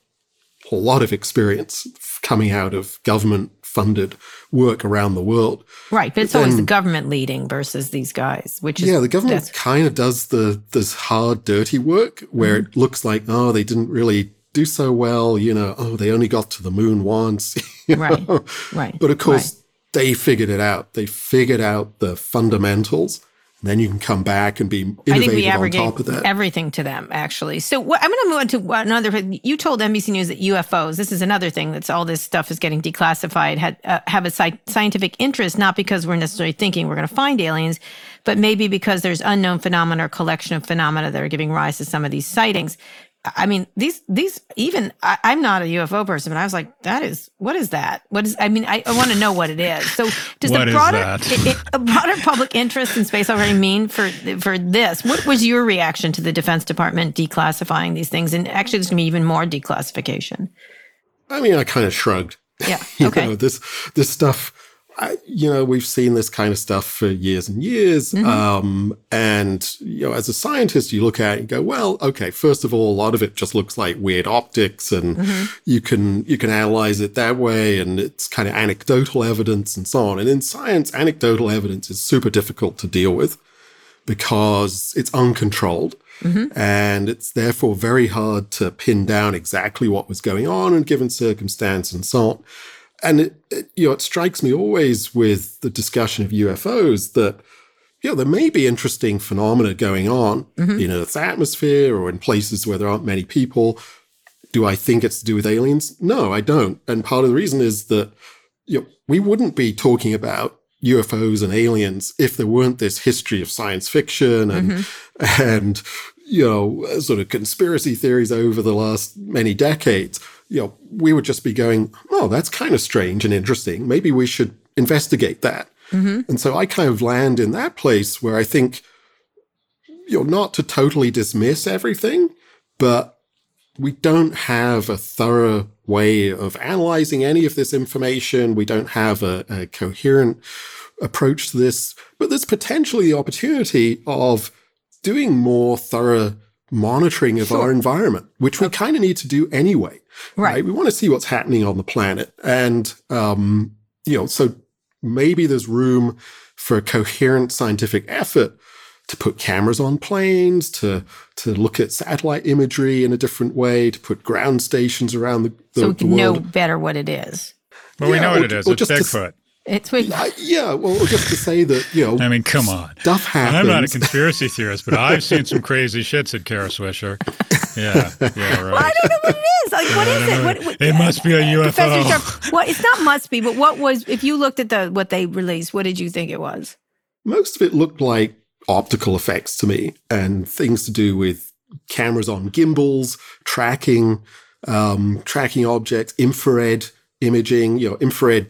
a lot of experience coming out of government funded work around the world. Right. But it's always the government leading versus these guys, which is Yeah, the government kind of does the this hard, dirty work where Mm-hmm. it looks like, oh, they didn't really do so well. You know, oh, they only got to the moon once. Right, know? right, But of course, they figured it out. They figured out the fundamentals. And then you can come back and be I think innovative we on aggregate top of that. everything to them, actually. So what, I'm going to move on to another. You told NBC News that UFOs. This is another thing that's all this stuff is getting declassified. Had uh, have a sci- scientific interest, not because we're necessarily thinking we're going to find aliens, but maybe because there's unknown phenomena or collection of phenomena that are giving rise to some of these sightings. I mean, these these even I, I'm not a UFO person, but I was like, that is what is that? What is? I mean, I, I want to know what it is. So does What the is broader that? it- it- a broader public interest in space already mean for for this? What was your reaction to the Defense Department declassifying these things? And actually, there's going to be even more declassification. I mean, I kind of shrugged. Yeah. you Okay. know, this this stuff. I, you know, we've seen this kind of stuff for years and years. Mm-hmm. Um, and you know, as a scientist, you look at it and go, well, okay. First of all, a lot of it just looks like weird optics, and Mm-hmm. you can you can analyze it that way, and it's kind of anecdotal evidence and so on. And in science, anecdotal evidence is super difficult to deal with because it's uncontrolled. And it's therefore very hard to pin down exactly what was going on in a given circumstance and so on. And it, it, you know, it strikes me always with the discussion of UFOs that you know there may be interesting phenomena going on mm-hmm. in Earth's atmosphere or in places where there aren't many people. Do I think it's to do with aliens? No, I don't. And part of the reason is that you know, we wouldn't be talking about UFOs and aliens if there weren't this history of science fiction and mm-hmm. and you know sort of conspiracy theories over the last many decades. You know, we would just be going, "Oh, that's kind of strange and interesting. Maybe we should investigate that." Mm-hmm. And so I kind of land in that place where I think you know not to totally dismiss everything, but we don't have a thorough way of analyzing any of this information. We don't have a, a coherent approach to this, but there's potentially the opportunity of doing more thorough monitoring of sure. our environment, which we kind of need to do anyway. Right. right. We want to see what's happening on the planet. And, um, you know, so maybe there's room for a coherent scientific effort to put cameras on planes, to to look at satellite imagery in a different way, to put ground stations around the, the so we can know better what it is. Well, yeah, we know what or, it is. It's Bigfoot. It's weak. Uh, yeah, well, just to say that you know. I mean, come on. Stuff happens. I'm not a conspiracy theorist, but I've seen some crazy shit, said Kara Swisher. Yeah, yeah, right. Well, I don't know what it is. Like, what is it? What, what, it must be a UFO. Professor Scharf, well, it's not must be, but what was? If you looked at the what they released, what did you think it was? Most of it looked like optical effects to me, and things to do with cameras on gimbals, tracking, um, tracking objects, infrared imaging. You know, infrared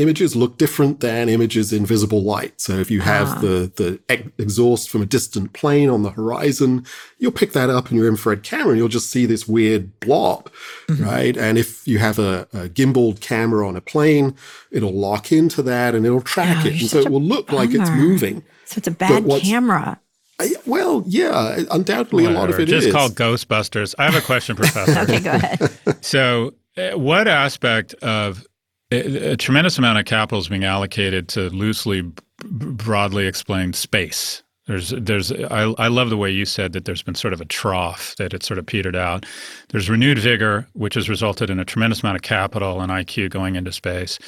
images look different than images in visible light. So if you have ah. the, the exhaust from a distant plane on the horizon, you'll pick that up in your infrared camera and you'll just see this weird blob, mm-hmm. right? And if you have a, a gimbaled camera on a plane, it'll lock into that and it'll track oh, it. And so it will look bummer. like it's moving. So it's a bad camera. I, well, yeah, undoubtedly Whatever. a lot of it Just is. called Ghostbusters. I have a question, Professor. okay, go ahead. So, uh, what aspect of a tremendous amount of capital is being allocated to loosely, broadly explained space. There's, there's, I, I love the way you said that there's been sort of a trough that it's sort of petered out. There's renewed vigor, which has resulted in a tremendous amount of capital and IQ going into space.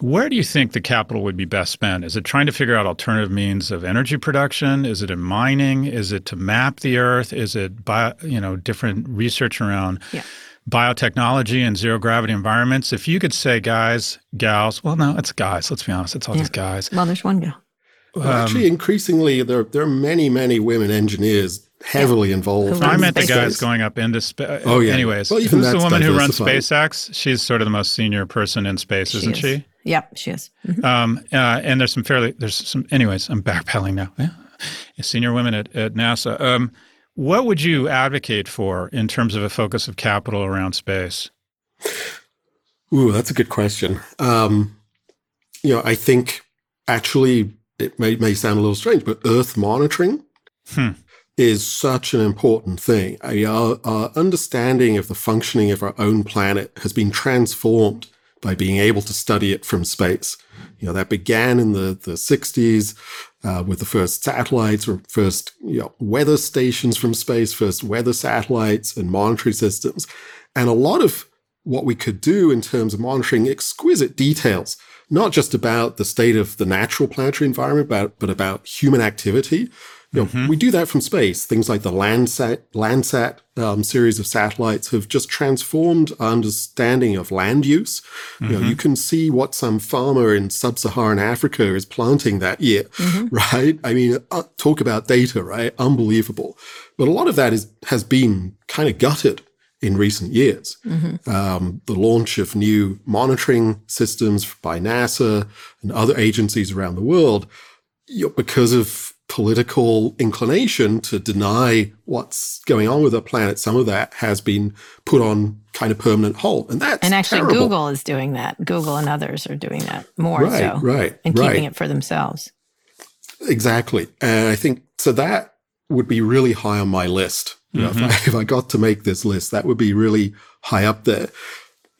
Where do you think the capital would be best spent? Is it trying to figure out alternative means of energy production? Is it in mining? Is it to map the Earth? Is it bio, you know different research around yeah biotechnology and zero gravity environments. If you could say, guys, gals, well, no, it's guys. Let's be honest, it's all yeah. these guys. Well, there's one gal. Well, actually, increasingly, there there are many, many women engineers heavily yeah. involved. No, I meant the guys going up into space. Oh yeah. Anyways, well, even who's the woman who runs SpaceX? She's sort of the most senior person in space, she isn't is. she? Yep, she is. Mm-hmm. Um, uh, and there's some fairly there's some. Anyways, I'm backpedaling now. Yeah. Senior women at, at NASA. Um, what would you advocate for in terms of a focus of capital around space? Ooh, that's a good question. Um, you know, I think actually it may, may sound a little strange, but Earth monitoring hmm. is such an important thing. I, our, our understanding of the functioning of our own planet has been transformed by being able to study it from space. You know, that began in the, the 60s uh, with the first satellites or first you know, weather stations from space, first weather satellites and monitoring systems. And a lot of what we could do in terms of monitoring exquisite details, not just about the state of the natural planetary environment, but, but about human activity. You know, mm-hmm. We do that from space. Things like the Landsat, Landsat um, series of satellites have just transformed our understanding of land use. Mm-hmm. You know, you mm-hmm. can see what some farmer in sub-Saharan Africa is planting that year, mm-hmm. right? I mean, uh, talk about data, right? Unbelievable. But a lot of that is has been kind of gutted in recent years. Mm-hmm. Um, the launch of new monitoring systems by NASA and other agencies around the world, you know, because of political inclination to deny what's going on with the planet, some of that has been put on kind of permanent hold. And that's And actually terrible. Google is doing that. Google and others are doing that more right, so. Right. And right. keeping it for themselves. Exactly. And I think so that would be really high on my list. You know, mm-hmm. if, I, if I got to make this list, that would be really high up there.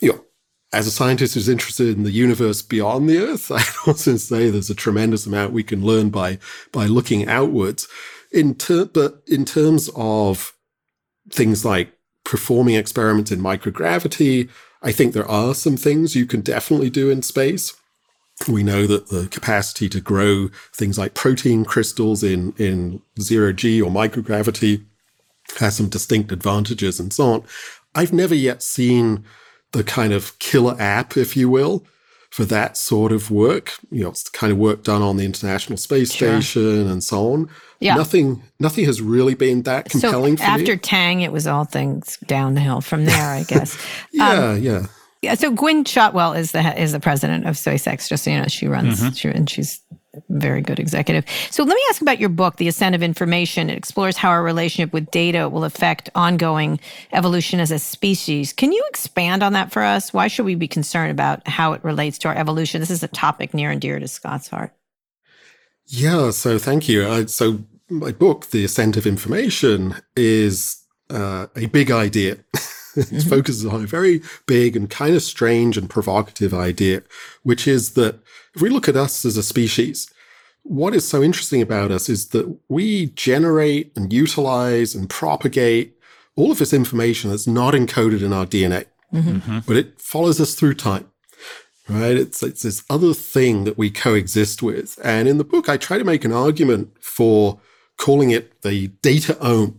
You know, as a scientist who's interested in the universe beyond the Earth, I also say there's a tremendous amount we can learn by by looking outwards. In ter- but in terms of things like performing experiments in microgravity, I think there are some things you can definitely do in space. We know that the capacity to grow things like protein crystals in, in zero G or microgravity has some distinct advantages and so on. I've never yet seen the kind of killer app, if you will, for that sort of work. You know, it's the kind of work done on the International Space sure. Station and so on. Yeah. Nothing nothing has really been that compelling so after me. Tang, it was all things downhill from there, I guess. yeah, um, yeah. Yeah, so Gwynne Shotwell is the is the president of SpaceX. Just so you know, she runs mm-hmm. she, and she's very good executive. So let me ask about your book, The Ascent of Information. It explores how our relationship with data will affect ongoing evolution as a species. Can you expand on that for us? Why should we be concerned about how it relates to our evolution? This is a topic near and dear to Scott's heart. Yeah, so thank you. Uh, so my book, The Ascent of Information, is uh, a big idea. it mm-hmm. focuses on a very big and kind of strange and provocative idea, which is that if we look at us as a species, what is so interesting about us is that we generate and utilize and propagate all of this information that's not encoded in our DNA, mm-hmm. but it follows us through time. Right? It's, it's this other thing that we coexist with. And in the book, I try to make an argument for calling it the dataome,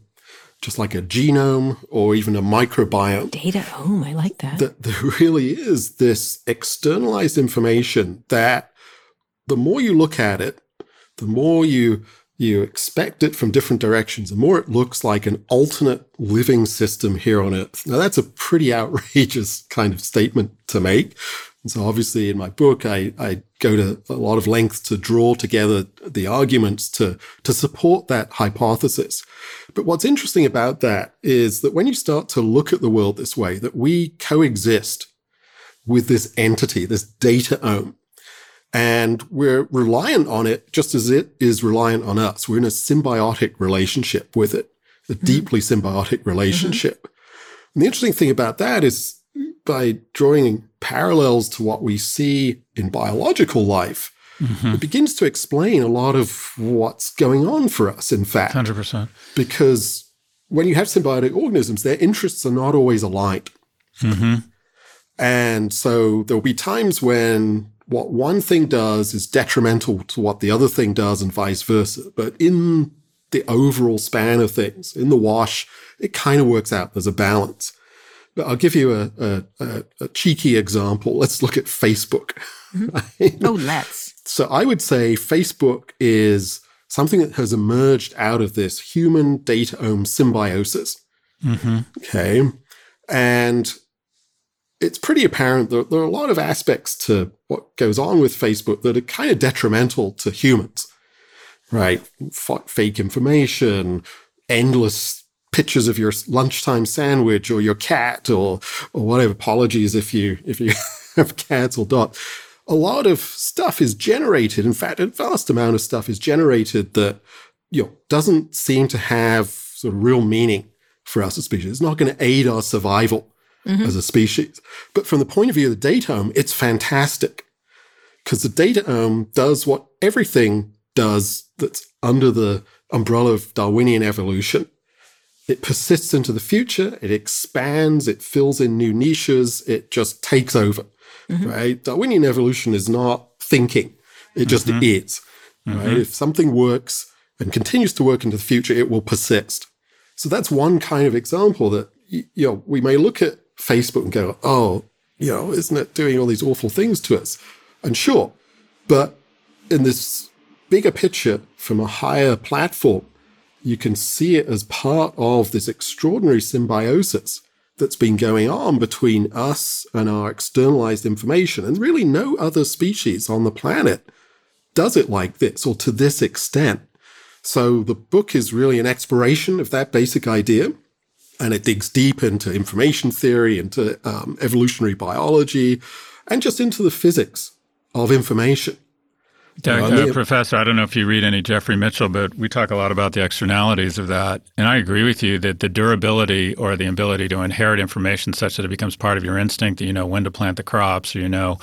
just like a genome or even a microbiome. Dataome, I like that. That there really is this externalized information that the more you look at it, the more you you expect it from different directions, the more it looks like an alternate living system here on Earth. Now, that's a pretty outrageous kind of statement to make. And so, obviously, in my book, I, I go to a lot of lengths to draw together the arguments to, to support that hypothesis. But what's interesting about that is that when you start to look at the world this way, that we coexist with this entity, this dataome, and we're reliant on it just as it is reliant on us. We're in a symbiotic relationship with it, a mm-hmm. deeply symbiotic relationship. Mm-hmm. And the interesting thing about that is by drawing parallels to what we see in biological life, mm-hmm. it begins to explain a lot of what's going on for us, in fact. 100%. Because when you have symbiotic organisms, their interests are not always aligned. Mm-hmm. And so there'll be times when what one thing does is detrimental to what the other thing does and vice versa. But in the overall span of things, in the wash, it kind of works out. There's a balance. But I'll give you a, a, a, a cheeky example. Let's look at Facebook. Mm-hmm. oh, let's. So I would say Facebook is something that has emerged out of this human dataome symbiosis. Mm-hmm. Okay. And it's pretty apparent that there are a lot of aspects to what goes on with Facebook that are kind of detrimental to humans, right? F- fake information, endless pictures of your lunchtime sandwich or your cat or or whatever. Apologies if you if you have cats or dogs. A lot of stuff is generated. In fact, a vast amount of stuff is generated that you know doesn't seem to have sort of real meaning for us as species. It's not going to aid our survival mm-hmm. as a species. But from the point of view of the dataome, it's fantastic because the dataome does what everything does that's under the umbrella of Darwinian evolution. It persists into the future, it expands, it fills in new niches, it just takes over. Mm-hmm. Right? Darwinian evolution is not thinking, it just mm-hmm. is. Right? Mm-hmm. If something works and continues to work into the future, it will persist. So that's one kind of example that you know we may look at Facebook and go, oh, you know, isn't it doing all these awful things to us? And sure, but in this bigger picture from a higher platform, you can see it as part of this extraordinary symbiosis that's been going on between us and our externalized information. And really, no other species on the planet does it like this or to this extent. So the book is really an exploration of that basic idea and it digs deep into information theory, into um, evolutionary biology, and just into the physics of information. Doug, uh, Professor, I don't know if you read any Jeffrey Mitchell, but we talk a lot about the externalities of that. And I agree with you that the durability or the ability to inherit information such that it becomes part of your instinct, that you know when to plant the crops, or you know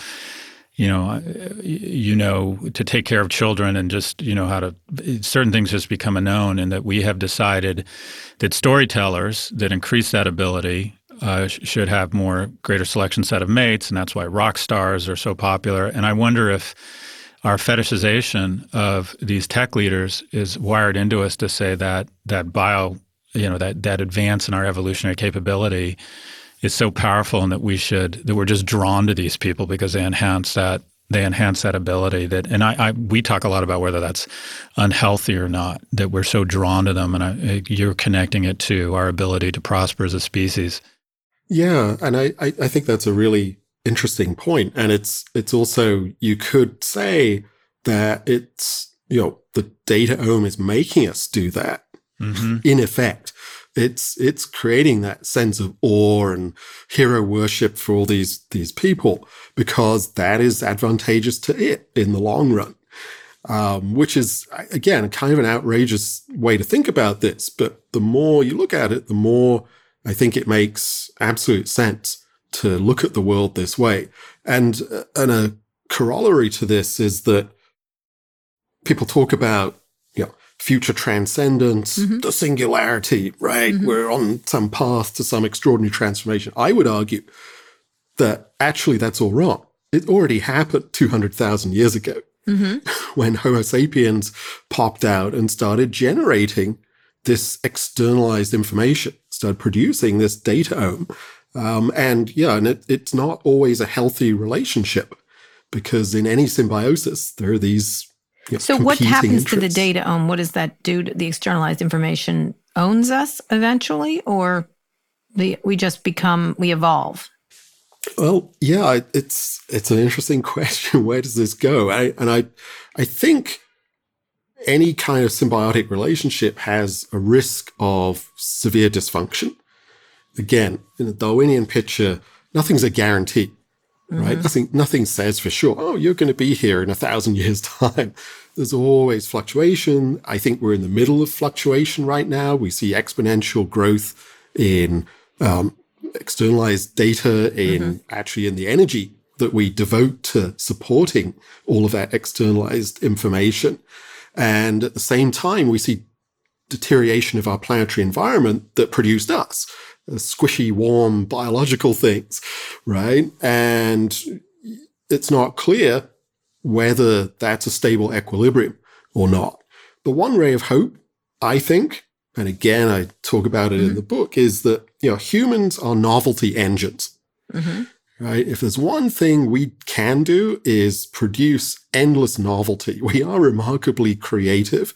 you know, you know, to take care of children and just, you know, how to certain things just become a known, and that we have decided that storytellers that increase that ability uh, should have more greater selection set of mates, and that's why rock stars are so popular. And I wonder if our fetishization of these tech leaders is wired into us to say that that bio, you know, that that advance in our evolutionary capability is so powerful and that we should that we're just drawn to these people because they enhance that they enhance that ability that and I, I we talk a lot about whether that's unhealthy or not that we're so drawn to them and I, you're connecting it to our ability to prosper as a species yeah and I, I think that's a really interesting point and it's it's also you could say that it's, you know, the dataome is making us do that mm-hmm. in effect. It's, it's creating that sense of awe and hero worship for all these, these people because that is advantageous to it in the long run. Um, which is again kind of an outrageous way to think about this. But the more you look at it, the more I think it makes absolute sense to look at the world this way. And, uh, and a corollary to this is that people talk about, future transcendence, mm-hmm. the singularity, right? Mm-hmm. We're on some path to some extraordinary transformation. I would argue that actually that's all wrong. It already happened 200,000 years ago mm-hmm. when Homo sapiens popped out and started generating this externalized information, started producing this dataome. Um, and yeah, and it, it's not always a healthy relationship because in any symbiosis, there are these. So, what happens interests. to the dataome? What does that do to the externalized information? Owns us eventually, or the, we just become, we evolve? Well, yeah, it's it's an interesting question. Where does this go? I, and I, I think any kind of symbiotic relationship has a risk of severe dysfunction. Again, in the Darwinian picture, nothing's a guarantee, mm-hmm. right? Nothing, nothing says for sure, oh, you're going to be here in a thousand years' time. There's always fluctuation. I think we're in the middle of fluctuation right now. We see exponential growth in um, externalized data, in mm-hmm. actually in the energy that we devote to supporting all of that externalized information. And at the same time, we see deterioration of our planetary environment that produced us, squishy, warm biological things, right? And it's not clear whether that's a stable equilibrium or not. The one ray of hope, I think, and again, I talk about it mm-hmm. in the book, is that, you know, humans are novelty engines. Mm-hmm right? If there's one thing we can do is produce endless novelty. We are remarkably creative.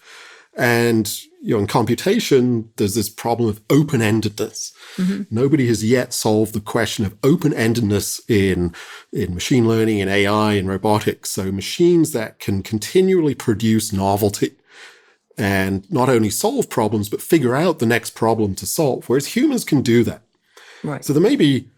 And you know, in computation, there's this problem of open-endedness. Mm-hmm. Nobody has yet solved the question of open-endedness in, in machine learning and AI and robotics. So machines that can continually produce novelty and not only solve problems, but figure out the next problem to solve, whereas humans can do that. Right. So there may be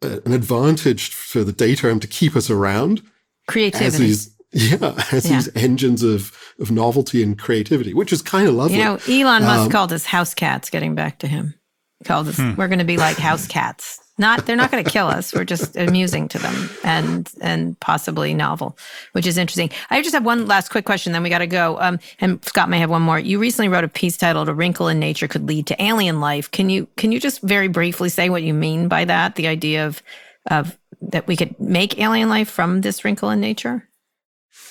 an advantage for the dataome to keep us around. Creativity. As these, yeah, as yeah. these engines of, of novelty and creativity, which is kind of lovely. You know, Elon Musk um, called us house cats, getting back to him. He called us, hmm. we're going to be like house cats. Not, they're not going to kill us. We're just amusing to them and and possibly novel, which is interesting. I just have one last quick question, then we got to go. Um, and Scott may have one more. You recently wrote a piece titled "A Wrinkle in Nature Could Lead to Alien Life." Can you can you just very briefly say what you mean by that? The idea of of that we could make alien life from this wrinkle in nature.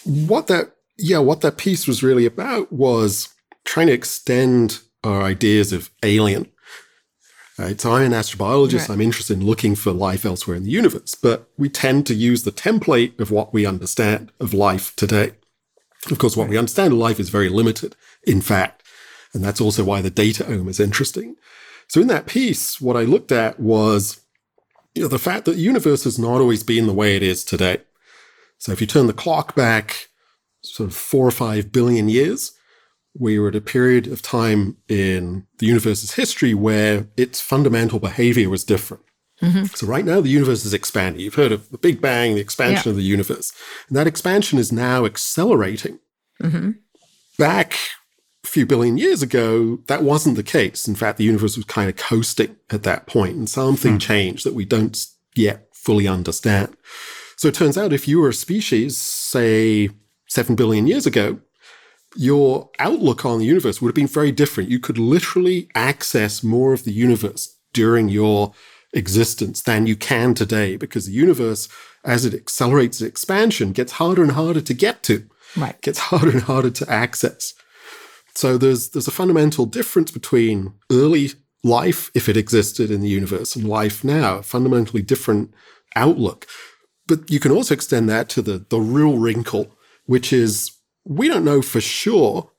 What that yeah, what that piece was really about was trying to extend our ideas of alien Right? So I'm an astrobiologist. Right. I'm interested in looking for life elsewhere in the universe, but we tend to use the template of what we understand of life today. Of course, what right. we understand of life is very limited, in fact. And that's also why the data dataome is interesting. So in that piece, what I looked at was you know, the fact that the universe has not always been the way it is today. So if you turn the clock back sort of four or five billion years, we were at a period of time in the universe's history where its fundamental behavior was different. Mm-hmm. So right now the universe is expanding. You've heard of the Big Bang, the expansion yeah. of the universe. And that expansion is now accelerating. Mm-hmm. Back a few billion years ago, that wasn't the case. In fact, the universe was kind of coasting at that point, and something mm. changed that we don't yet fully understand. So it turns out if you were a species, say, seven billion years ago, your outlook on the universe would have been very different. You could literally access more of the universe during your existence than you can today because the universe, as it accelerates its expansion, gets harder and harder to get to. Right. Gets harder and harder to access. So there's there's a fundamental difference between early life, if it existed in the universe, and life now, a fundamentally different outlook. But you can also extend that to the, the real wrinkle, which is we don't know for sure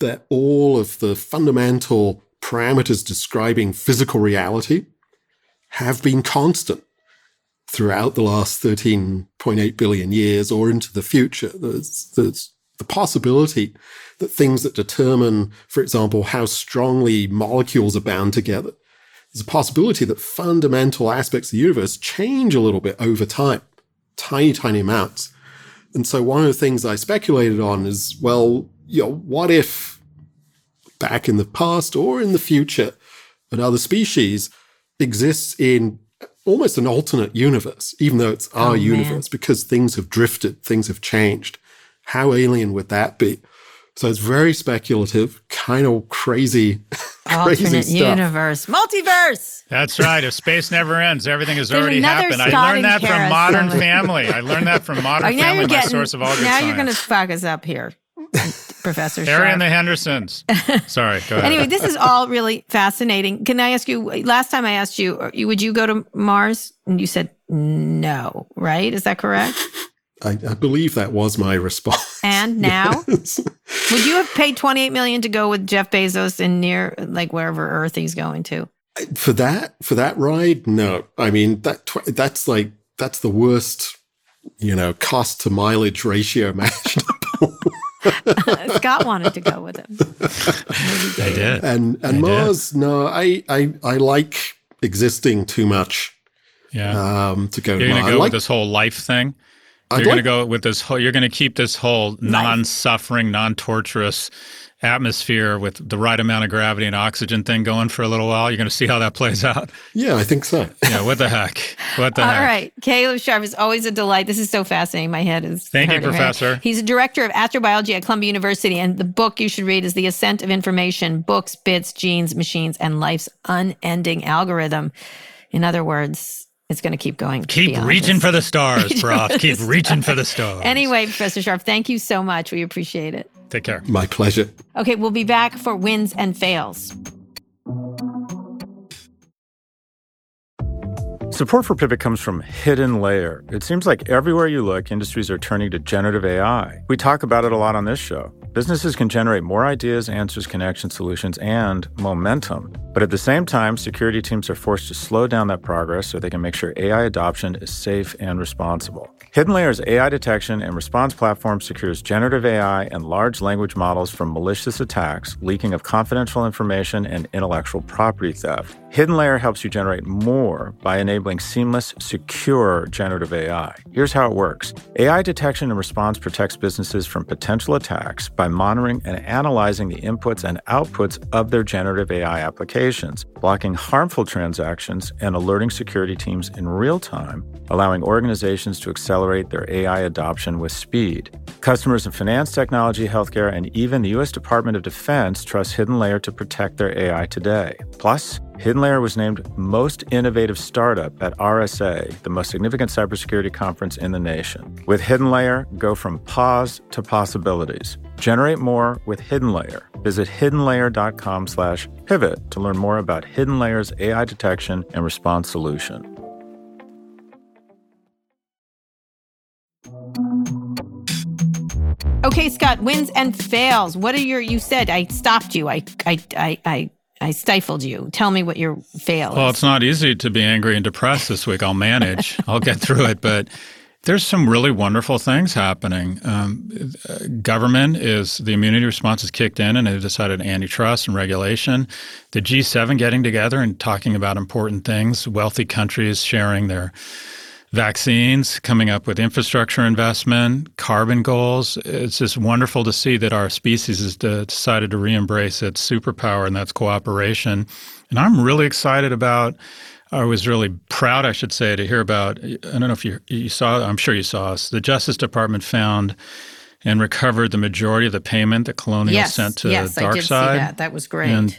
that all of the fundamental parameters describing physical reality have been constant throughout the last 13.8 billion years or into the future. There's, there's the possibility that things that determine, for example, how strongly molecules are bound together, there's a possibility that fundamental aspects of the universe change a little bit over time, tiny, tiny amounts. And so one of the things I speculated on is, well, you know, what if back in the past or in the future, another species exists in almost an alternate universe, even though it's our oh, universe, because things have drifted, things have changed. How alien would that be? So it's very speculative, kind of crazy, alternate crazy universe, multiverse. That's right. If space never ends, everything has already happened. I learned that from Modern Family. I learned that from Modern oh, Family, my source of all good Now science. you're going to fuck us up here. Professor Harry and the Hendersons. Sorry, go ahead. anyway, this is all really fascinating. Can I ask you? Last time I asked you, would you go to Mars? And you said no, right? Is that correct? I, I believe that was my response. And now, yes. would you have paid twenty eight million to go with Jeff Bezos in near like wherever Earth he's going to? For that, for that ride, no. I mean that that's like that's the worst, you know, cost to mileage ratio imaginable. Scott wanted to go with him. I did. And and I Mars, did. no, I, I I like existing too much. Yeah. Um, to go. You're going to go like, with this whole life thing. You're going to go with this whole. You're going to keep this whole non-suffering, non-torturous atmosphere with the right amount of gravity and oxygen thing going for a little while. You're going to see how that plays out. Yeah, I think so. yeah, what the heck? What the All heck? All right. Caleb Scharf is always a delight. This is so fascinating. My head is. Thank you, Professor. He's a director of astrobiology at Columbia University. And the book you should read is The Ascent of Information Books, Bits, Genes, Machines, and Life's Unending Algorithm. In other words, it's going to keep going. Keep reaching for the stars, Prof. keep reaching for the stars. Anyway, Professor Scharf, thank you so much. We appreciate it. Take care. My pleasure. Okay, we'll be back for wins and fails. Support for Pivot comes from Hidden Layer. It seems like everywhere you look, industries are turning to generative AI. We talk about it a lot on this show. Businesses can generate more ideas, answers, connections, solutions, and momentum. But at the same time, security teams are forced to slow down that progress so they can make sure AI adoption is safe and responsible. Hidden Layer's AI detection and response platform secures generative AI and large language models from malicious attacks, leaking of confidential information, and intellectual property theft. Hidden Layer helps you generate more by enabling seamless, secure generative AI. Here's how it works AI detection and response protects businesses from potential attacks by monitoring and analyzing the inputs and outputs of their generative AI applications, blocking harmful transactions, and alerting security teams in real time, allowing organizations to accelerate their AI adoption with speed. Customers in finance, technology, healthcare, and even the U.S. Department of Defense trust Hidden Layer to protect their AI today. Plus, Hidden Layer was named Most Innovative Startup at RSA, the most significant cybersecurity conference in the nation. With Hidden Layer, go from pause to possibilities. Generate more with Hidden Layer. Visit hiddenlayer.com slash pivot to learn more about Hidden Layer's AI detection and response solution. Okay, Scott, wins and fails. What are your you said I stopped you. I I I, I I stifled you. Tell me what your fail Well, it's not easy to be angry and depressed this week. I'll manage. I'll get through it. But there's some really wonderful things happening. Um, government is the immunity response is kicked in, and they've decided antitrust and regulation. The G7 getting together and talking about important things. Wealthy countries sharing their vaccines, coming up with infrastructure investment, carbon goals. It's just wonderful to see that our species has decided to re-embrace its superpower, and that's cooperation. And I'm really excited about. I was really proud, I should say, to hear about. I don't know if you you saw. I'm sure you saw us. The Justice Department found and recovered the majority of the payment that Colonial yes, sent to yes, DarkSide. I did see that. That was great. And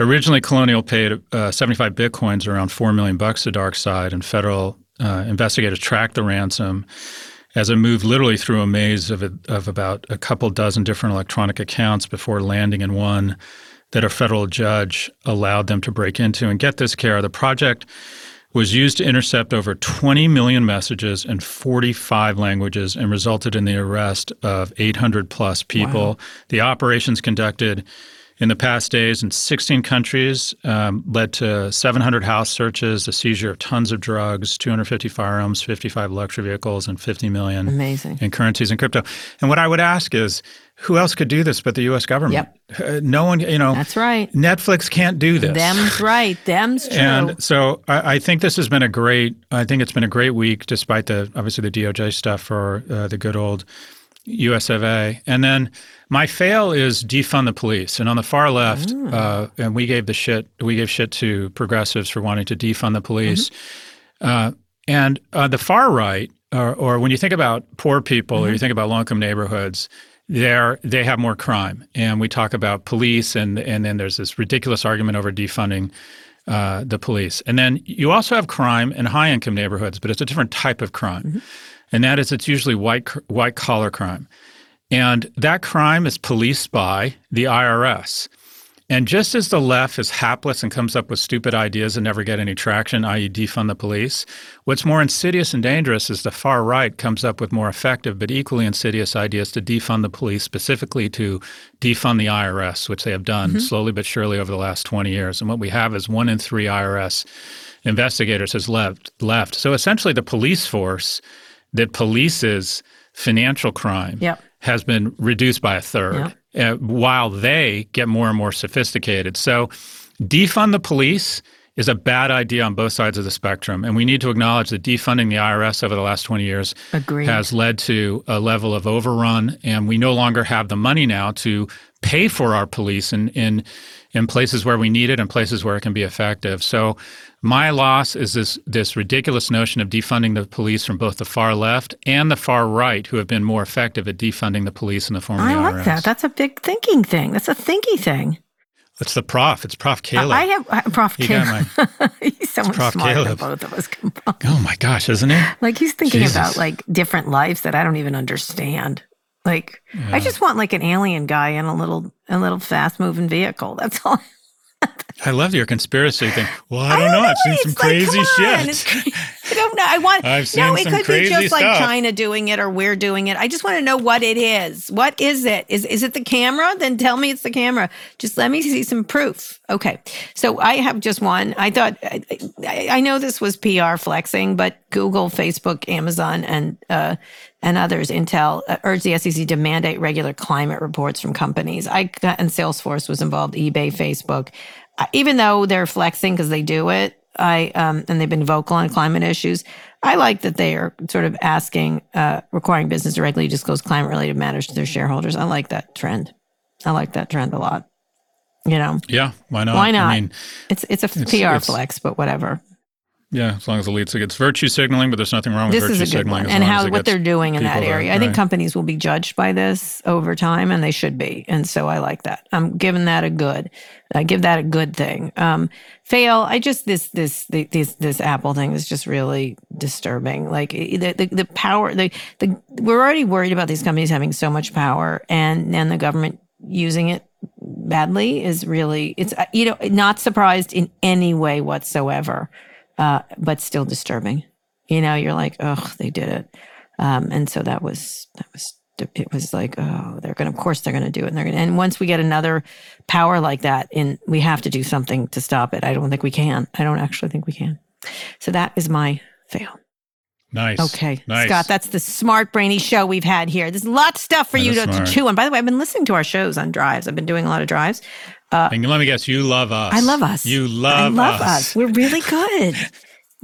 originally, Colonial paid uh, 75 bitcoins, around four million bucks to Dark Side, and federal uh, investigators tracked the ransom as it moved literally through a maze of, of about a couple dozen different electronic accounts before landing in one that a federal judge allowed them to break into. And get this care, the project was used to intercept over 20 million messages in 45 languages and resulted in the arrest of 800 plus people. Wow. The operations conducted in the past days in 16 countries, um, led to 700 house searches, the seizure of tons of drugs, 250 firearms, 55 luxury vehicles, and 50 million Amazing. in currencies and crypto. And what I would ask is, who else could do this but the U.S. government? Yep. Uh, no one, you know. That's right. Netflix can't do this. Them's right. Them's true. And so I, I, think this has been a great. I think it's been a great week, despite the obviously the DOJ stuff for uh, the good old US of A. And then my fail is defund the police. And on the far left, Mm. uh, and we gave the shit. We gave shit to progressives for wanting to defund the police. Mm-hmm. Uh, and uh, the far right, or, or, when you think about poor people, Mm-hmm. or you think about low-income neighborhoods, there they have more crime. And we talk about police, and and then there's this ridiculous argument over defunding. Uh, the police. And then you also have crime in high income neighborhoods, but it's a different type of crime. Mm-hmm. And that is it's usually white white collar crime. And that crime is policed by the IRS. And just as the left is hapless and comes up with stupid ideas and never get any traction, i.e., defund the police, what's more insidious and dangerous is the far right comes up with more effective but equally insidious ideas to defund the police, specifically to defund the IRS, which they have done mm-hmm. slowly but surely over the last 20 years. And what we have is one in three IRS investigators has left. left. So essentially, the police force that polices financial crime yep. has been reduced by a third. Yep uh, while they get more and more sophisticated. So, defund the police is a bad idea on both sides of the spectrum. And we need to acknowledge that defunding the IRS over the last 20 years Agreed. has led to a level of overrun. And we no longer have the money now to pay for our police in, in, in places where we need it and places where it can be effective. So, my loss is this this ridiculous notion of defunding the police from both the far left and the far right, who have been more effective at defunding the police in the form of I the like IRS. that. That's a big thinking thing. That's a thinky thing. It's the prof. It's Prof. Caleb. I have uh, Prof. You Caleb. got he's so much Prof. smarter Caleb. than both of us combined. oh my gosh, isn't he? Like he's thinking Jesus. about like different lives that I don't even understand. Like I just want like an alien guy in a little a little fast moving vehicle. That's all. I love your conspiracy thing. Well, I don't, know. I've seen some crazy shit. it's cra- I don't know. I want. I've seen no, it could be just like. China doing it or we're doing it. I just want to know what it is. What is it? Is is it the camera? Then tell me it's the camera. Just let me see some proof. Okay. So I have just one. I thought I, I, I know this was PR flexing, but Google, Facebook, Amazon, and uh, and others, Intel, uh, urged the SEC to mandate regular climate reports from companies. I and Salesforce was involved. eBay, Facebook uh, even though they're flexing because they do it, I um, and they've been vocal on climate issues. I like that they are sort of asking, uh, requiring business directly disclose climate-related matters to their shareholders. I like that trend. I like that trend a lot. You know, yeah, why not? why not? I mean, it's it's a it's- PR it's- flex, but whatever. Yeah, as long as it leads it's virtue signaling, but there's nothing wrong with This virtue is a good signaling. and how what they're doing in that area. I think right. companies will be judged by this over time, and they should be. And so I like that. I'm giving that a good. I give that a good thing. Um, fail. I just this this the, this this Apple thing is just really disturbing. Like the the, the power. The, the we're already worried about these companies having so much power, and and the government using it badly is really it's uh, you know not surprised in any way whatsoever, uh, but still disturbing. You know, you're like, oh, they did it, um, and so that was that was it was like, oh, they're gonna, of course, they're gonna do it, and they're gonna. And once we get another power like that, in we have to do something to stop it. I don't think we can. I don't actually think we can. So that is my fail. Nice. Okay, Nice. Scott, that's the smart brainy show we've had here. There's lots of stuff for That you to, to chew on. By the way, I've been listening to our shows on drives. I've been doing a lot of drives. Uh, and let me guess, you love us. I love us. You love, us. I love us. We're really good.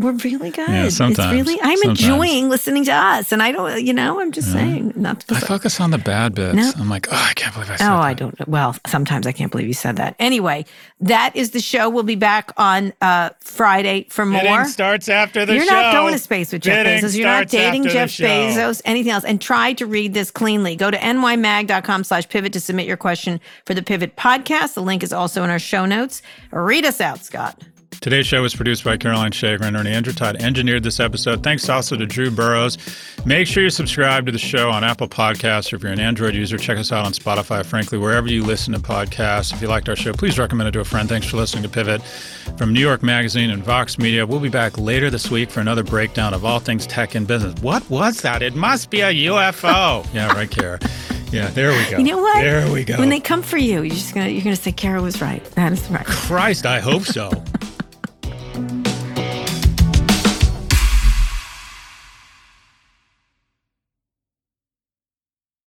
We're really good. Yeah, sometimes. It's really I'm Sometimes. enjoying listening to us. And I don't you know, I'm just Yeah. saying not to I focus on the bad bits. No. I'm like, oh, I can't believe I said that. Oh, that. I don't know. Well, sometimes I can't believe you said that. Anyway, that is the show. We'll be back on uh, Friday for more. Bidding starts after the You're show. not going to space with Jeff Bidding Bezos. You're not dating Jeff. Bezos, anything else. And try to read this cleanly. Go to nymag.com slash pivot to submit your question for the Pivot podcast. The link is also in our show notes. Read us out, Scott. Today's show was produced by Caroline Shagrin and Andrew Todd engineered this episode. Thanks also to Drew Burrows. Make sure you subscribe to the show on Apple Podcasts. Or if you're an Android user, check us out on Spotify, frankly, wherever you listen to podcasts. If you liked our show, please recommend it to a friend. Thanks for listening to Pivot from New York Magazine and Vox Media. We'll be back later this week for another breakdown of all things tech and business. What was that? It must be a UFO. yeah, right, Kara. Yeah, there we go. You know what? There we go. When they come for you, you're just gonna you're gonna say Kara was right. That is right. Christ, I hope so. Bye.